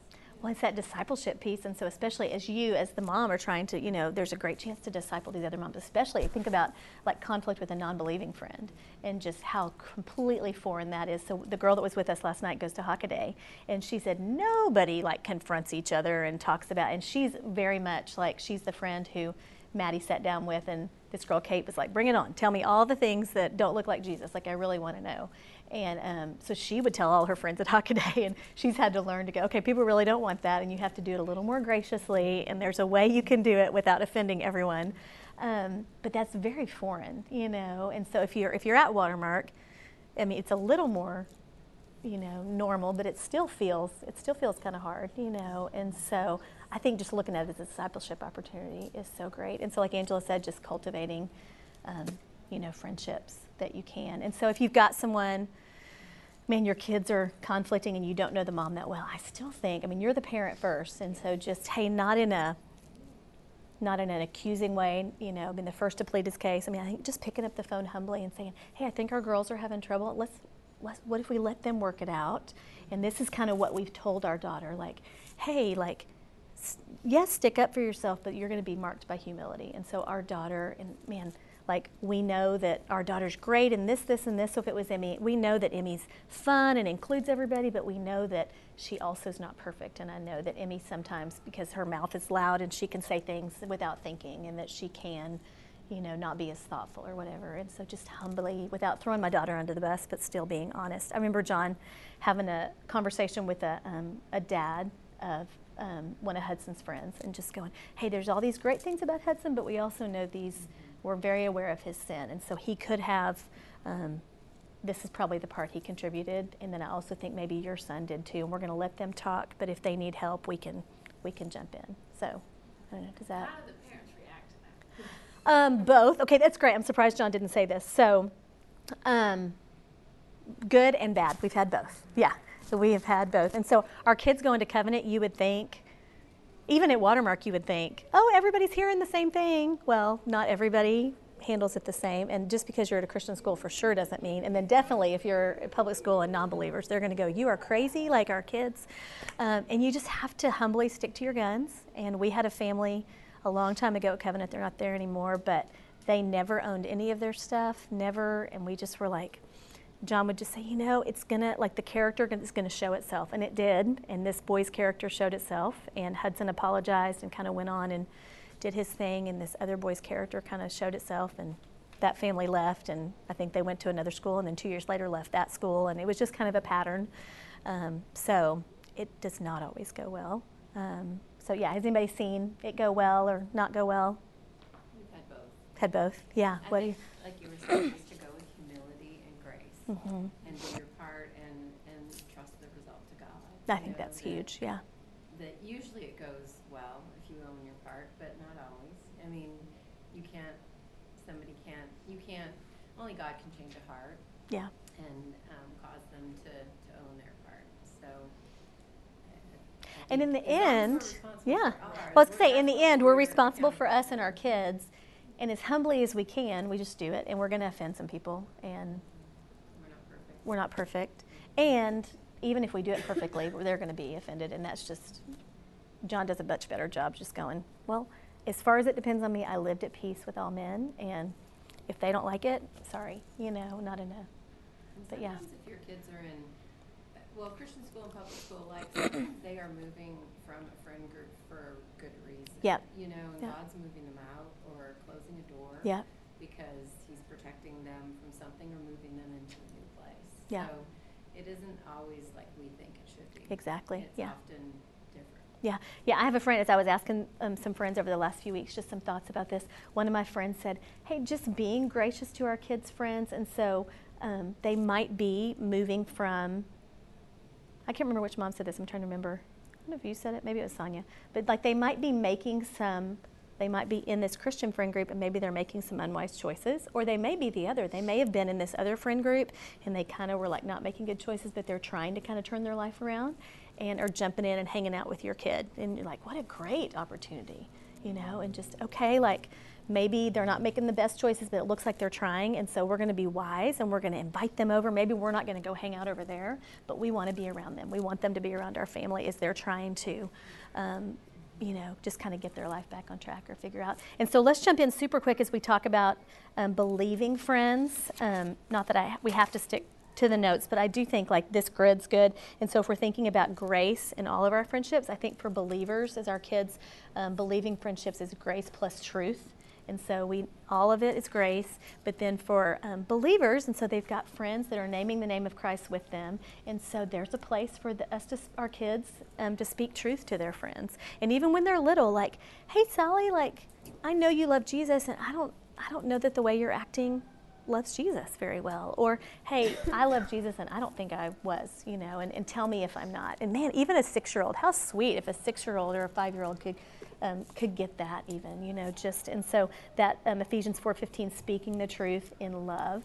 Well, it's that discipleship piece, and so especially as you, as the mom, are trying to, you know, there's a great chance to disciple these other moms. Especially think about like conflict with a non-believing friend, and just how completely foreign that is. So the girl that was with us last night goes to Hockaday, and she said nobody like confronts each other and talks about, and she's very much like she's the friend who Maddie sat down with, and this girl Kate was like, "Bring it on! Tell me all the things that don't look like Jesus. Like I really want to know." And um, so she would tell all her friends at Hockaday, and she's had to learn to go, okay, people really don't want that, and you have to do it a little more graciously, and there's a way you can do it without offending everyone. Um, but that's very foreign, you know. And so if you're if you're at Watermark, I mean, it's a little more, you know, normal, but it still feels it still feels kind of hard, you know. And so I think just looking at it as a discipleship opportunity is so great. And so, like Angela said, just cultivating, um, you know, friendships that you can. And so if you've got someone man, your kids are conflicting and you don't know the mom that well, I still think, I mean, you're the parent first. And so just, hey, not in a, not in an accusing way, you know, I mean, the first to plead his case. I mean, I think just picking up the phone humbly and saying, hey, I think our girls are having trouble. Let's, let's what if we let them work it out? And this is kind of what we've told our daughter, like, hey, like, yes, stick up for yourself, but you're going to be marked by humility. And so our daughter, and man, like we know that our daughter's great and this, this, and this. So if it was Emmy, we know that Emmy's fun and includes everybody, but we know that she also is not perfect. And I know that Emmy sometimes, because her mouth is loud and she can say things without thinking, and that she can, you know, not be as thoughtful or whatever. And so just humbly, without throwing my daughter under the bus, but still being honest. I remember John having a conversation with a, um, a dad of um, one of Hudson's friends and just going, hey, there's all these great things about Hudson, but we also know these, we're very aware of his sin. And so he could have, um, this is probably the part he contributed. And then I also think maybe your son did too. And we're going to let them talk, but if they need help, we can, we can jump in. So, I don't know, does that? How do the parents react to that? Um, both. Okay, that's great. I'm surprised John didn't say this. So, um, good and bad. We've had both. Yeah. So we have had both. And so our kids go into covenant, you would think, even at Watermark, you would think, oh, everybody's hearing the same thing. Well, not everybody handles it the same. And just because you're at a Christian school for sure doesn't mean, and then definitely if you're at public school and non believers, they're going to go, you are crazy, like our kids. Um, and you just have to humbly stick to your guns. And we had a family a long time ago at Covenant, they're not there anymore, but they never owned any of their stuff, never. And we just were like, John would just say, you know, it's gonna like the character is gonna show itself, and it did. And this boy's character showed itself. And Hudson apologized and kind of went on and did his thing, and this other boy's character kind of showed itself. And that family left, and I think they went to another school, and then two years later left that school, and it was just kind of a pattern. Um, so it does not always go well. Um, so yeah, has anybody seen it go well or not go well? We've had both. Had both. Yeah. I what do you? like you were saying, just to go with humility Mhm. and do your part and, and trust the result to God. I think that's that- huge. Yeah. That usually it goes well if you own your part, but not always. I mean, you can't, somebody can't, you can't, only God can change a heart Yeah. and um, cause them to, to own their part. So. I- I And in the as long as we're end, yeah. Well, let's we're- say in the end, we're responsible for us and our kids, and as humbly as we can, we just do it, and we're going to offend some people, and We're not perfect. We're not perfect. And even if we do it perfectly, [laughs] they're going to be offended, and that's just. John does a much better job just going, well, as far as it depends on me, I lived at peace with all men, and if they don't like it, sorry, you know, not in a. But yeah. if your kids are in, well, Christian school and public school, like [coughs] they are moving from a friend group for good reason. Yep. You know, and Yep. God's moving them out or closing a door. Yep. Because He's protecting them from something or moving them into a new place. Yeah. So it isn't always like we think it should be. Exactly, It's yeah. often different. Yeah, yeah. I have a friend. As I was asking um, some friends over the last few weeks, just some thoughts about this. One of my friends said, "Hey, just being gracious to our kids' friends, and so um, they might be moving from." I can't remember which mom said this. I'm trying to remember. I don't know if you said it. Maybe it was Sonia. But like they might be making some They might be in this Christian friend group and maybe they're making some unwise choices, or they may be the other. They may have been in this other friend group and they kind of were like not making good choices, but they're trying to kind of turn their life around and are jumping in and hanging out with your kid. And you're like, what a great opportunity, you know, and just, okay, like, maybe they're not making the best choices, but it looks like they're trying. And so we're going to be wise and we're going to invite them over. Maybe we're not going to go hang out over there, but we want to be around them. We want them to be around our family as they're trying to, um, you know, just kind of get their life back on track or figure out. And so let's jump in super quick as we talk about um, believing friends. Um, not that I we have to stick to the notes, but I do think like this grid's good. And so if we're thinking about grace in all of our friendships, I think for believers as our kids, um, believing friendships is grace plus truth. And so we all of it is grace, but then for um, believers, and so they've got friends that are naming the name of Christ with them, and so there's a place for the, us to, our kids um, to speak truth to their friends, and even when they're little, like, hey Sally, like I know you love Jesus, and I don't, I don't know that the way you're acting loves Jesus very well. Or, hey, [laughs] I love Jesus and I don't think I was, you know, and, and tell me if I'm not. And man, even a six year old, how sweet if a six year old or a five year old could um, could get that even, you know, just and so that um, Ephesians 4:15, speaking the truth in love.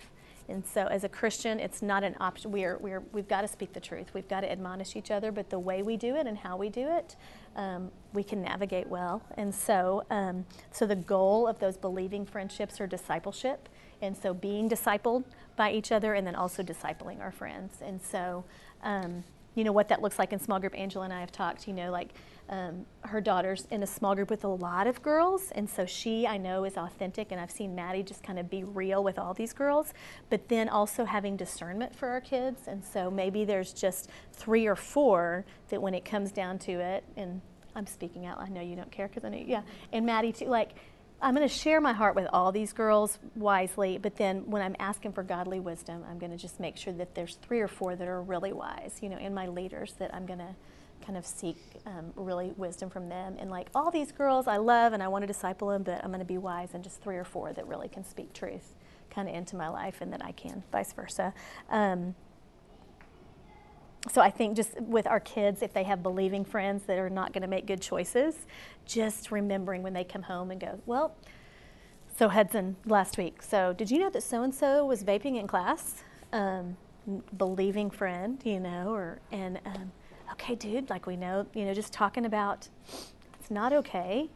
And so, as a Christian, it's not an option. We are, we are, we've got to speak the truth. We've got to admonish each other, but the way we do it and how we do it, um, we can navigate well. And so, um, so the goal of those believing friendships are discipleship. And so, being discipled by each other, and then also discipling our friends. And so, um, you know what that looks like in small group. Angela and I have talked. You know, like um, her daughter's in a small group with a lot of girls, and so she, I know, is authentic, and I've seen Maddie just kind of be real with all these girls, but then also having discernment for our kids, and so maybe there's just three or four that when it comes down to it, and I'm speaking out, I know you don't care because I know, yeah, and Maddie too, like, I'm going to share my heart with all these girls wisely, but then when I'm asking for godly wisdom, I'm going to just make sure that there's three or four that are really wise, you know, in my leaders that I'm going to kind of seek um, really wisdom from them. And like all these girls I love and I want to disciple them, but I'm going to be wise and just three or four that really can speak truth kind of into my life and that I can, vice versa. Um, so I think just with our kids, if they have believing friends that are not going to make good choices, just remembering when they come home and go, well, so Hudson last week. So did you know that so and so was vaping in class? Um, believing friend, you know, or and um, okay, dude, like we know, you know, just talking about it's not okay,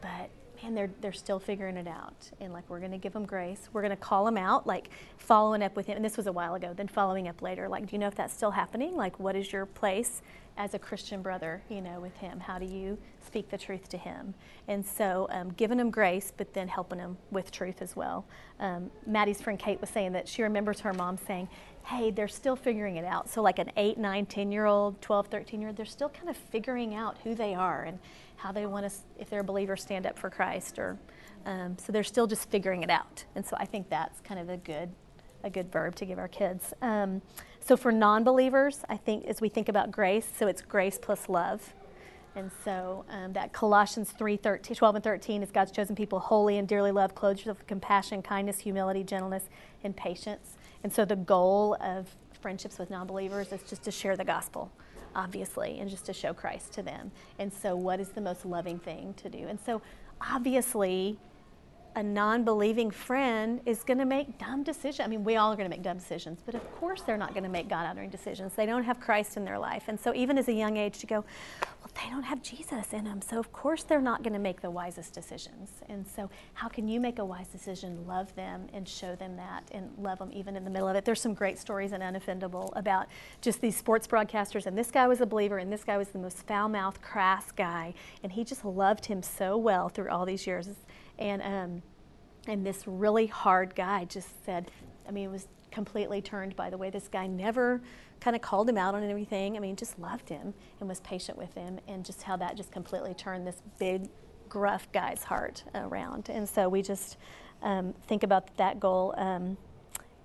but man, they're they're still figuring it out, and like we're going to give them grace. We're going to call them out, like following up with him. And this was a while ago. Then following up later, like, do you know if that's still happening? Like, what is your place as a Christian brother, you know, with him? How do you speak the truth to him? And so, um, giving him grace, but then helping him with truth as well. Um, Maddie's friend Kate was saying that she remembers her mom saying, hey, they're still figuring it out. So, like an 8, 9, 10 year old, 12, 13 year old, they're still kind of figuring out who they are and how they want to, if they're a believer, stand up for Christ. Or um, so they're still just figuring it out. And so I think that's kind of a good, a good verb to give our kids. Um, so for non-believers, I think as we think about grace, so it's grace plus love. And so um, that Colossians 3, 13, 12 and 13 is God's chosen people, holy and dearly loved, clothed with compassion, kindness, humility, gentleness, and patience. And so the goal of friendships with non believers is just to share the gospel, obviously, and just to show Christ to them. And so, what is the most loving thing to do? And so, obviously, a non believing friend is going to make dumb decisions. I mean, we all are going to make dumb decisions, but of course they're not going to make God honoring decisions. They don't have Christ in their life. And so, even as a young age, to go, well, they don't have Jesus in them. So, of course, they're not going to make the wisest decisions. And so, how can you make a wise decision? Love them and show them that and love them even in the middle of it. There's some great stories in Unoffendable about just these sports broadcasters. And this guy was a believer, and this guy was the most foul mouthed, crass guy. And he just loved him so well through all these years. And, um, and this really hard guy just said, I mean, it was completely turned by the way this guy never kind of called him out on everything. I mean, just loved him and was patient with him, and just how that just completely turned this big, gruff guy's heart around. And so we just um, think about that goal um,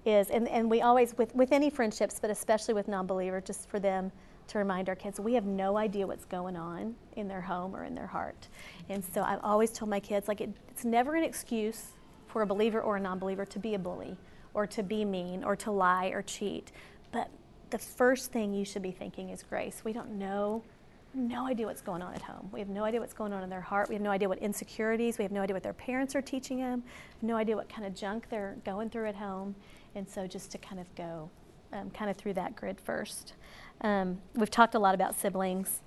is, and, and we always, with, with any friendships, but especially with non believers, just for them to remind our kids we have no idea what's going on in their home or in their heart. And so I've always told my kids, like, it, it's never an excuse for a believer or a non believer to be a bully or to be mean or to lie or cheat. But the first thing you should be thinking is grace. We don't know no idea what's going on at home. We have no idea what's going on in their heart. We have no idea what insecurities. We have no idea what their parents are teaching them. No idea what kind of junk they're going through at home. And so just to kind of go um, kind of through that grid first. Um, we've talked a lot about siblings.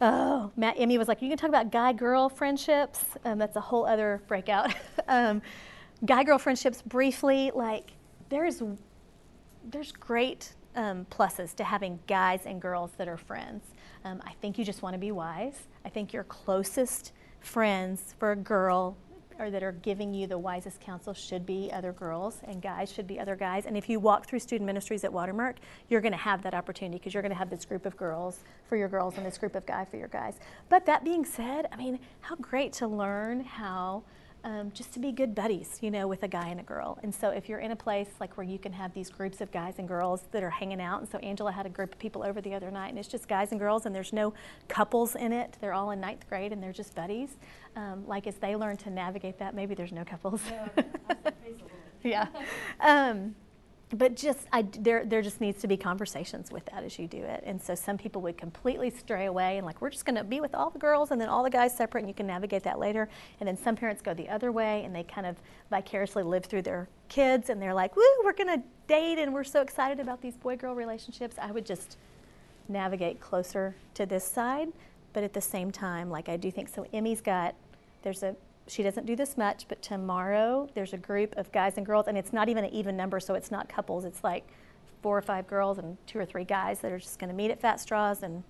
Oh, Matt Emmy was like, you can talk about guy girl friendships. Um, that's a whole other breakout. [laughs] um, guy girl friendships, briefly, like, there's, there's great um, pluses to having guys and girls that are friends. Um, I think you just want to be wise. I think your closest friends for a girl or that are giving you the wisest counsel should be other girls and guys should be other guys. And if you walk through student ministries at Watermark, you're going to have that opportunity because you're going to have this group of girls for your girls and this group of guys for your guys. But that being said, I mean, how great to learn how um, just to be good buddies, you know, with a guy and a girl. And so if you're in a place like where you can have these groups of guys and girls that are hanging out, and so Angela had a group of people over the other night, and it's just guys and girls, and there's no couples in it. They're all in ninth grade, and they're just buddies. Um, like as they learn to navigate that, maybe there's no couples. yeah. [laughs] Um, but just I, there, there just needs to be conversations with that as you do it. And so some people would completely stray away and like we're just going to be with all the girls and then all the guys separate, and you can navigate that later. And then some parents go the other way and they kind of vicariously live through their kids and they're like, "Woo, we're going to date and we're so excited about these boy-girl relationships." I would just navigate closer to this side, but at the same time, like I do think so. Emmy's got there's a she doesn't do this much, but tomorrow there's a group of guys and girls, and it's not even an even number, so it's not couples. It's like four or five girls and two or three guys that are just going to meet at Fat Straws and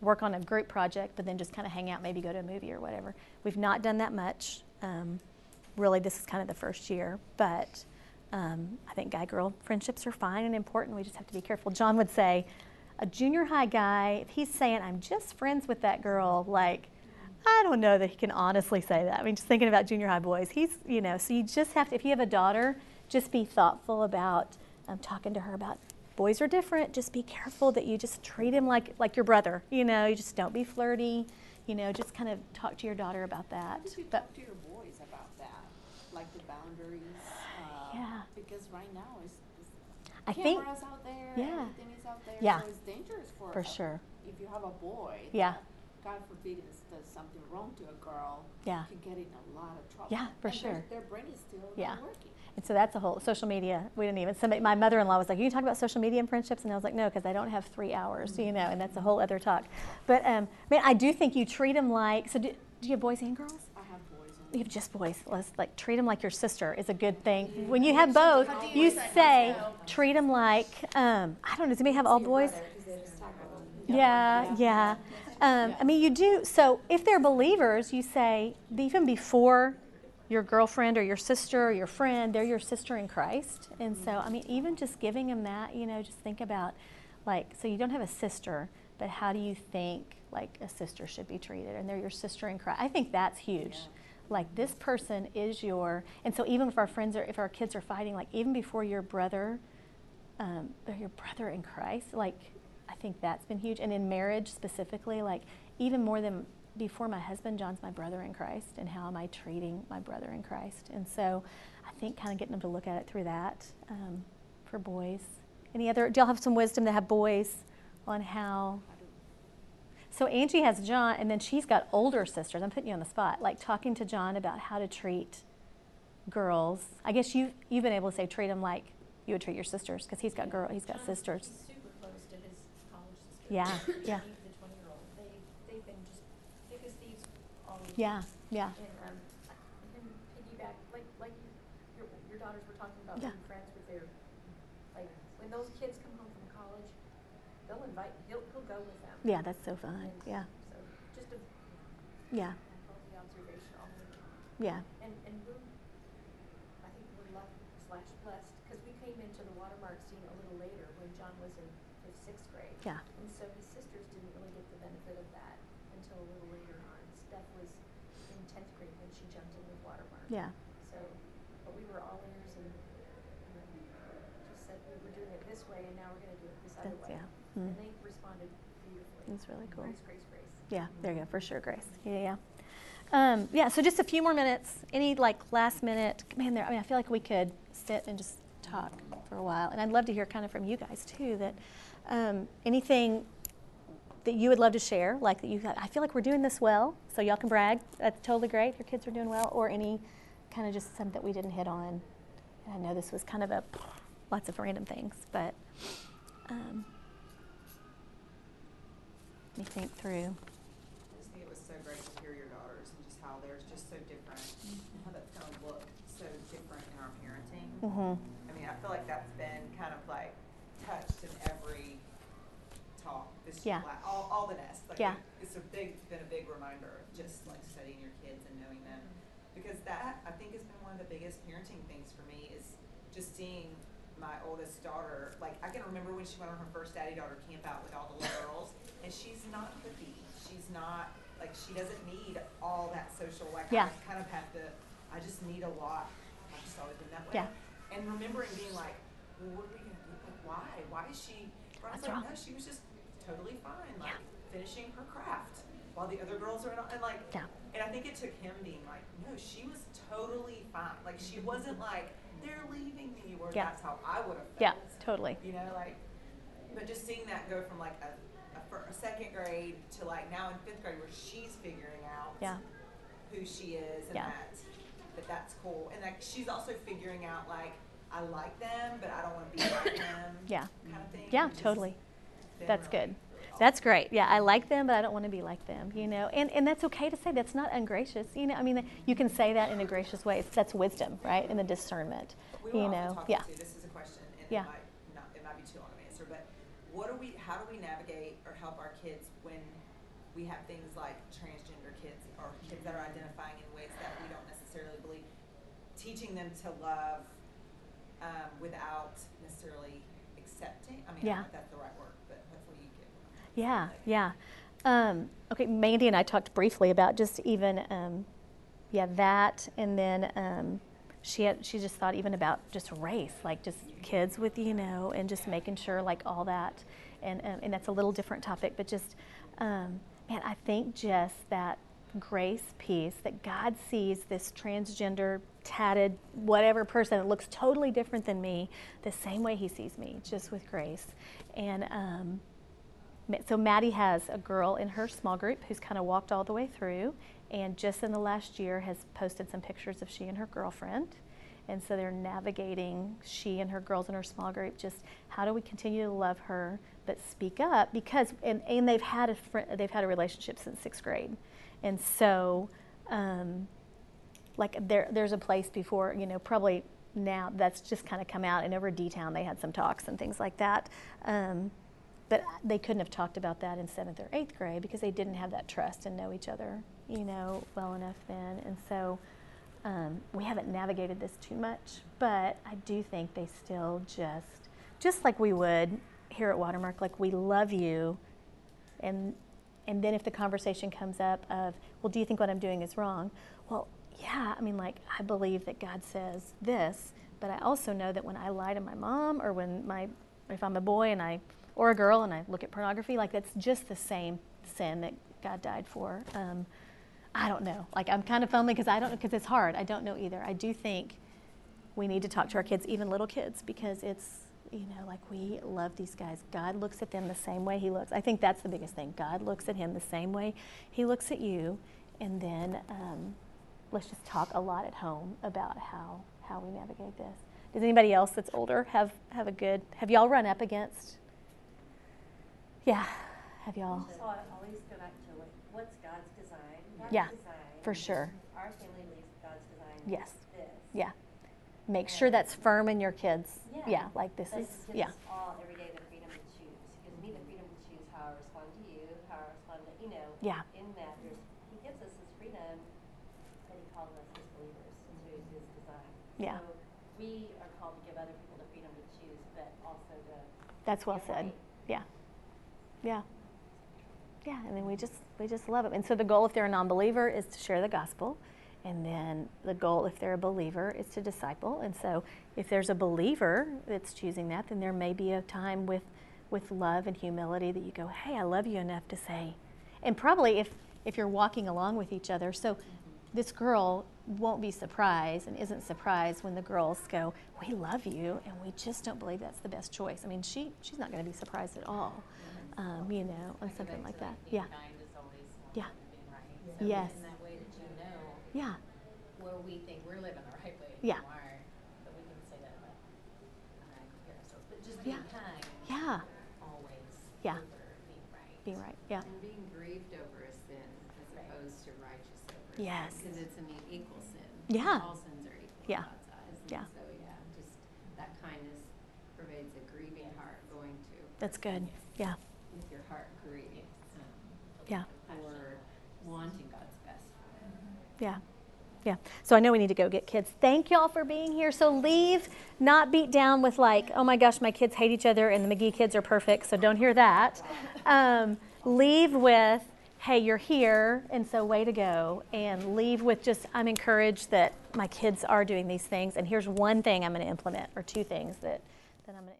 work on a group project, but then just kind of hang out, maybe go to a movie or whatever. We've not done that much. Um, really, this is kind of the first year, but um, I think guy girl friendships are fine and important. We just have to be careful. John would say, a junior high guy, if he's saying, I'm just friends with that girl, like, I don't know that he can honestly say that. I mean, just thinking about junior high boys, he's, you know, so you just have to, if you have a daughter, just be thoughtful about um, talking to her about boys are different. Just be careful that you just treat him like, like your brother. You know, you just don't be flirty. You know, just kind of talk to your daughter about that. How you but, talk to your boys about that? Like the boundaries? Uh, Yeah. Because right now it's, it's I think- cameras out there, yeah. everything is out there. Yeah. So it's dangerous for us. For a- sure. If you have a boy. Yeah. that, God forbid is does something wrong to a girl. Yeah. Can get in a lot of trouble. Yeah, for And sure. Their, their brain is still Yeah. not working. And so that's a whole social media. We didn't even. Somebody, my mother-in-law was like, "You talk about social media and friendships," and I was like, "No, because I don't have three hours, you know." And that's a whole other talk. But um, man, I do think you treat them like. So do, do you have boys and girls? I have boys. You have just boys. Let's like treat them like your sister is a good thing. When you have both, you say treat them like. Um, I don't know. Does anybody have all boys? Yeah, yeah. Um, I mean, you do. So if they're believers, you say even before your girlfriend or your sister or your friend, they're your sister in Christ. And so, I mean, even just giving them that, you know, just think about like, so you don't have a sister, but how do you think like a sister should be treated? And they're your sister in Christ. I think that's huge. Like this person is your, and so even if our friends are, if our kids are fighting, like even before your brother, um, they're your brother in Christ, like think that's been huge. And in marriage specifically, like even more than before my husband, John's my brother in Christ, and how am I treating my brother in Christ? And so I think kind of getting them to look at it through that um, for boys. Any other, do y'all have some wisdom to have boys on how? So Angie has John, and then she's got older sisters. I'm putting you on the spot, like talking to John about how to treat girls. I guess you you've been able to say treat them like you would treat your sisters because he's got girl, he's got sisters. He's super close to his Yeah, [coughs] yeah. The twenty-year-old. They, they've been just thick as thieves all week. Yeah, yeah. And, um, piggyback, like, like your, your daughters were talking about Yeah. being friends with their, like, when those kids come home from college, they'll invite, he'll, he'll go with them. Yeah, that's so fun. And Yeah, So, just a yeah, healthy observation on the yeah, and, and we're, I think we're lucky slash blessed, because we came into the watermark scene a little later when John was in fifth, sixth grade. Yeah. And so his sisters didn't really get the benefit of that until a little later on. Steph was in tenth grade when she jumped in with watermark. Yeah. So, but we were all ears and, know, just said we were doing it this way and now we're gonna do it this other That's- way. yeah. And Mm. they responded beautifully. That's really cool. Grace, grace, grace. Yeah, there you go, for sure, Grace. Yeah, yeah. Um, yeah, so just a few more minutes. Any like last minute, man, there, I mean, I feel like we could sit and just talk for a while. And I'd love to hear kind of from you guys too that um, anything that you would love to share, like that you thought, I feel like we're doing this well, so y'all can brag. That's totally great. Your kids are doing well, or any kind of just something that we didn't hit on. And I know this was kind of a lots of random things, but um, let me think through. I just think it was so great to hear your daughters and just how they're just so different, and how that's gonna look so different in our parenting. Mhm. I mean, I feel like that's been kind of like touched in every talk this Yeah. la- all, all the nests. Like Yeah. It's a big, been a big reminder of just like studying your kids and knowing them. Because that, I think, has been one of the biggest parenting things for me is just seeing my oldest daughter, like I can remember when she went on her first daddy daughter camp out with all the little girls, and she's not cookie. She's not like she doesn't need all that social. Like Yeah. I kind of have to. I just need a lot. I've just always been that way. Yeah. And remembering being like, well, what are we gonna do? Like, why? Why is she? I was What's like, wrong? no, she was just totally fine, like finishing her craft while the other girls are in. And like, Yeah. and I think it took him being like, no, she was totally fine. Like she wasn't like they're leaving me, or Yeah. that's how I would have felt. Yeah, totally. You know, like, but just seeing that go from like a, a, fir- a second grade to like now in fifth grade where she's figuring out Yeah. who she is and Yeah. that that that's cool and like she's also figuring out like I like them but I don't want to be like [coughs] them Yeah. kind of thing Yeah, totally. That's really, good. That's great. Yeah, I like them, but I don't want to be like them. You know, and and that's okay to say. That's not ungracious. You know, I mean, you can say that in a gracious way. It's, that's wisdom, right? And the discernment. We you know, yeah. too, this is a question, and Yeah. it might not, it might be too long of an answer, but what do we, how do we navigate or help our kids when we have things like transgender kids or kids that are identifying in ways that we don't necessarily believe, teaching them to love um, without necessarily accepting? I mean, I Yeah. if that's the right word, but hopefully you get. Yeah, yeah. Um, okay, Mandy and I talked briefly about just even, um, yeah, that, and then um, she had, she just thought even about just race, like just kids with you know, and just making sure like all that, and um, and that's a little different topic, but just, um, man, I think just that grace piece that God sees this transgender, tatted, whatever person that looks totally different than me, the same way He sees me, just with grace, and. So Maddie has a girl in her small group who's kind of walked all the way through, and just in the last year has posted some pictures of she and her girlfriend. And so they're navigating she and her girls in her small group. Just how do we continue to love her, but speak up because and, and they've had a fr- they've had a relationship since sixth grade, and so um, like there there's a place before you know probably now that's just kind of come out and over D Town they had some talks and things like that. Um, but they couldn't have talked about that in seventh or eighth grade because they didn't have that trust and know each other, you know, well enough then. And so um, we haven't navigated this too much, but I do think they still just, just like we would here at Watermark, like we love you, and and then if the conversation comes up of, well, do you think what I'm doing is wrong? Well, yeah, I mean, like I believe that God says this, but I also know that when I lie to my mom or when my, if I'm a boy and I or a girl and I look at pornography, like that's just the same sin that God died for. Um, I don't know. Like I'm kind of fumbling because I don't know because it's hard. I don't know either. I do think we need to talk to our kids, even little kids, because it's you know like we love these guys. God looks at them the same way He looks. I think that's the biggest thing. God looks at him the same way He looks at you, and then um, let's just talk a lot at home about how how we navigate this. Does anybody else that's older have have a good? Have y'all run up against? Yeah, have y'all? So I always go back to like, what's God's design? God's Yeah, design. for sure. Our family believes God's design. Yes. is This. Yeah. Make sure that's firm in your kids. Yeah. like this But is, gives yeah. us all every day the freedom to choose. It gives me the freedom to choose how I respond to you, how I respond to, you know. Yeah. In that, there's, He gives us His freedom, but He calls us His believers into His design. Yeah. So we are called to give other people the freedom to choose, but also to. That's well said. right. Yeah. Yeah. Yeah, and then we just we just love them. And so the goal if they're a non-believer is to share the gospel. And then the goal if they're a believer is to disciple. And so if there's a believer that's choosing that, then there may be a time with with love and humility that you go, "Hey, I love you enough to say." And probably if if you're walking along with each other. So this girl won't be surprised and isn't surprised when the girls go, "We love you, and we just don't believe that's the best choice." I mean, she she's not going to be surprised at all, um, you know, or something like that. Yeah. Being kind is always more Yeah. right. So Yes. in that way that you know Yeah. where we think we're living the right way, Yeah. but we can say that about, uh, ourselves, but just being Yeah. kind. Yeah. Always. Yeah. over being right. Being right. Yeah. And being grieved over a sin as opposed to righteous over sin. Yes. Because it's an equal sin. Yeah. All sins are equal Yeah. Eyes. Yeah. So, yeah, just that kindness pervades a grieving heart going to. That's good. Yeah. With your heart grieving. um, Yeah. Wanting God's best for them. Yeah. Yeah. So I know we need to go get kids. Thank y'all for being here. So leave not beat down with like, oh my gosh, my kids hate each other and the McGee kids are perfect. So don't hear that. [laughs] Um, leave with, hey, you're here, and so way to go. And leave with just, I'm encouraged that my kids are doing these things, and here's one thing I'm going to implement, or two things that, that I'm going to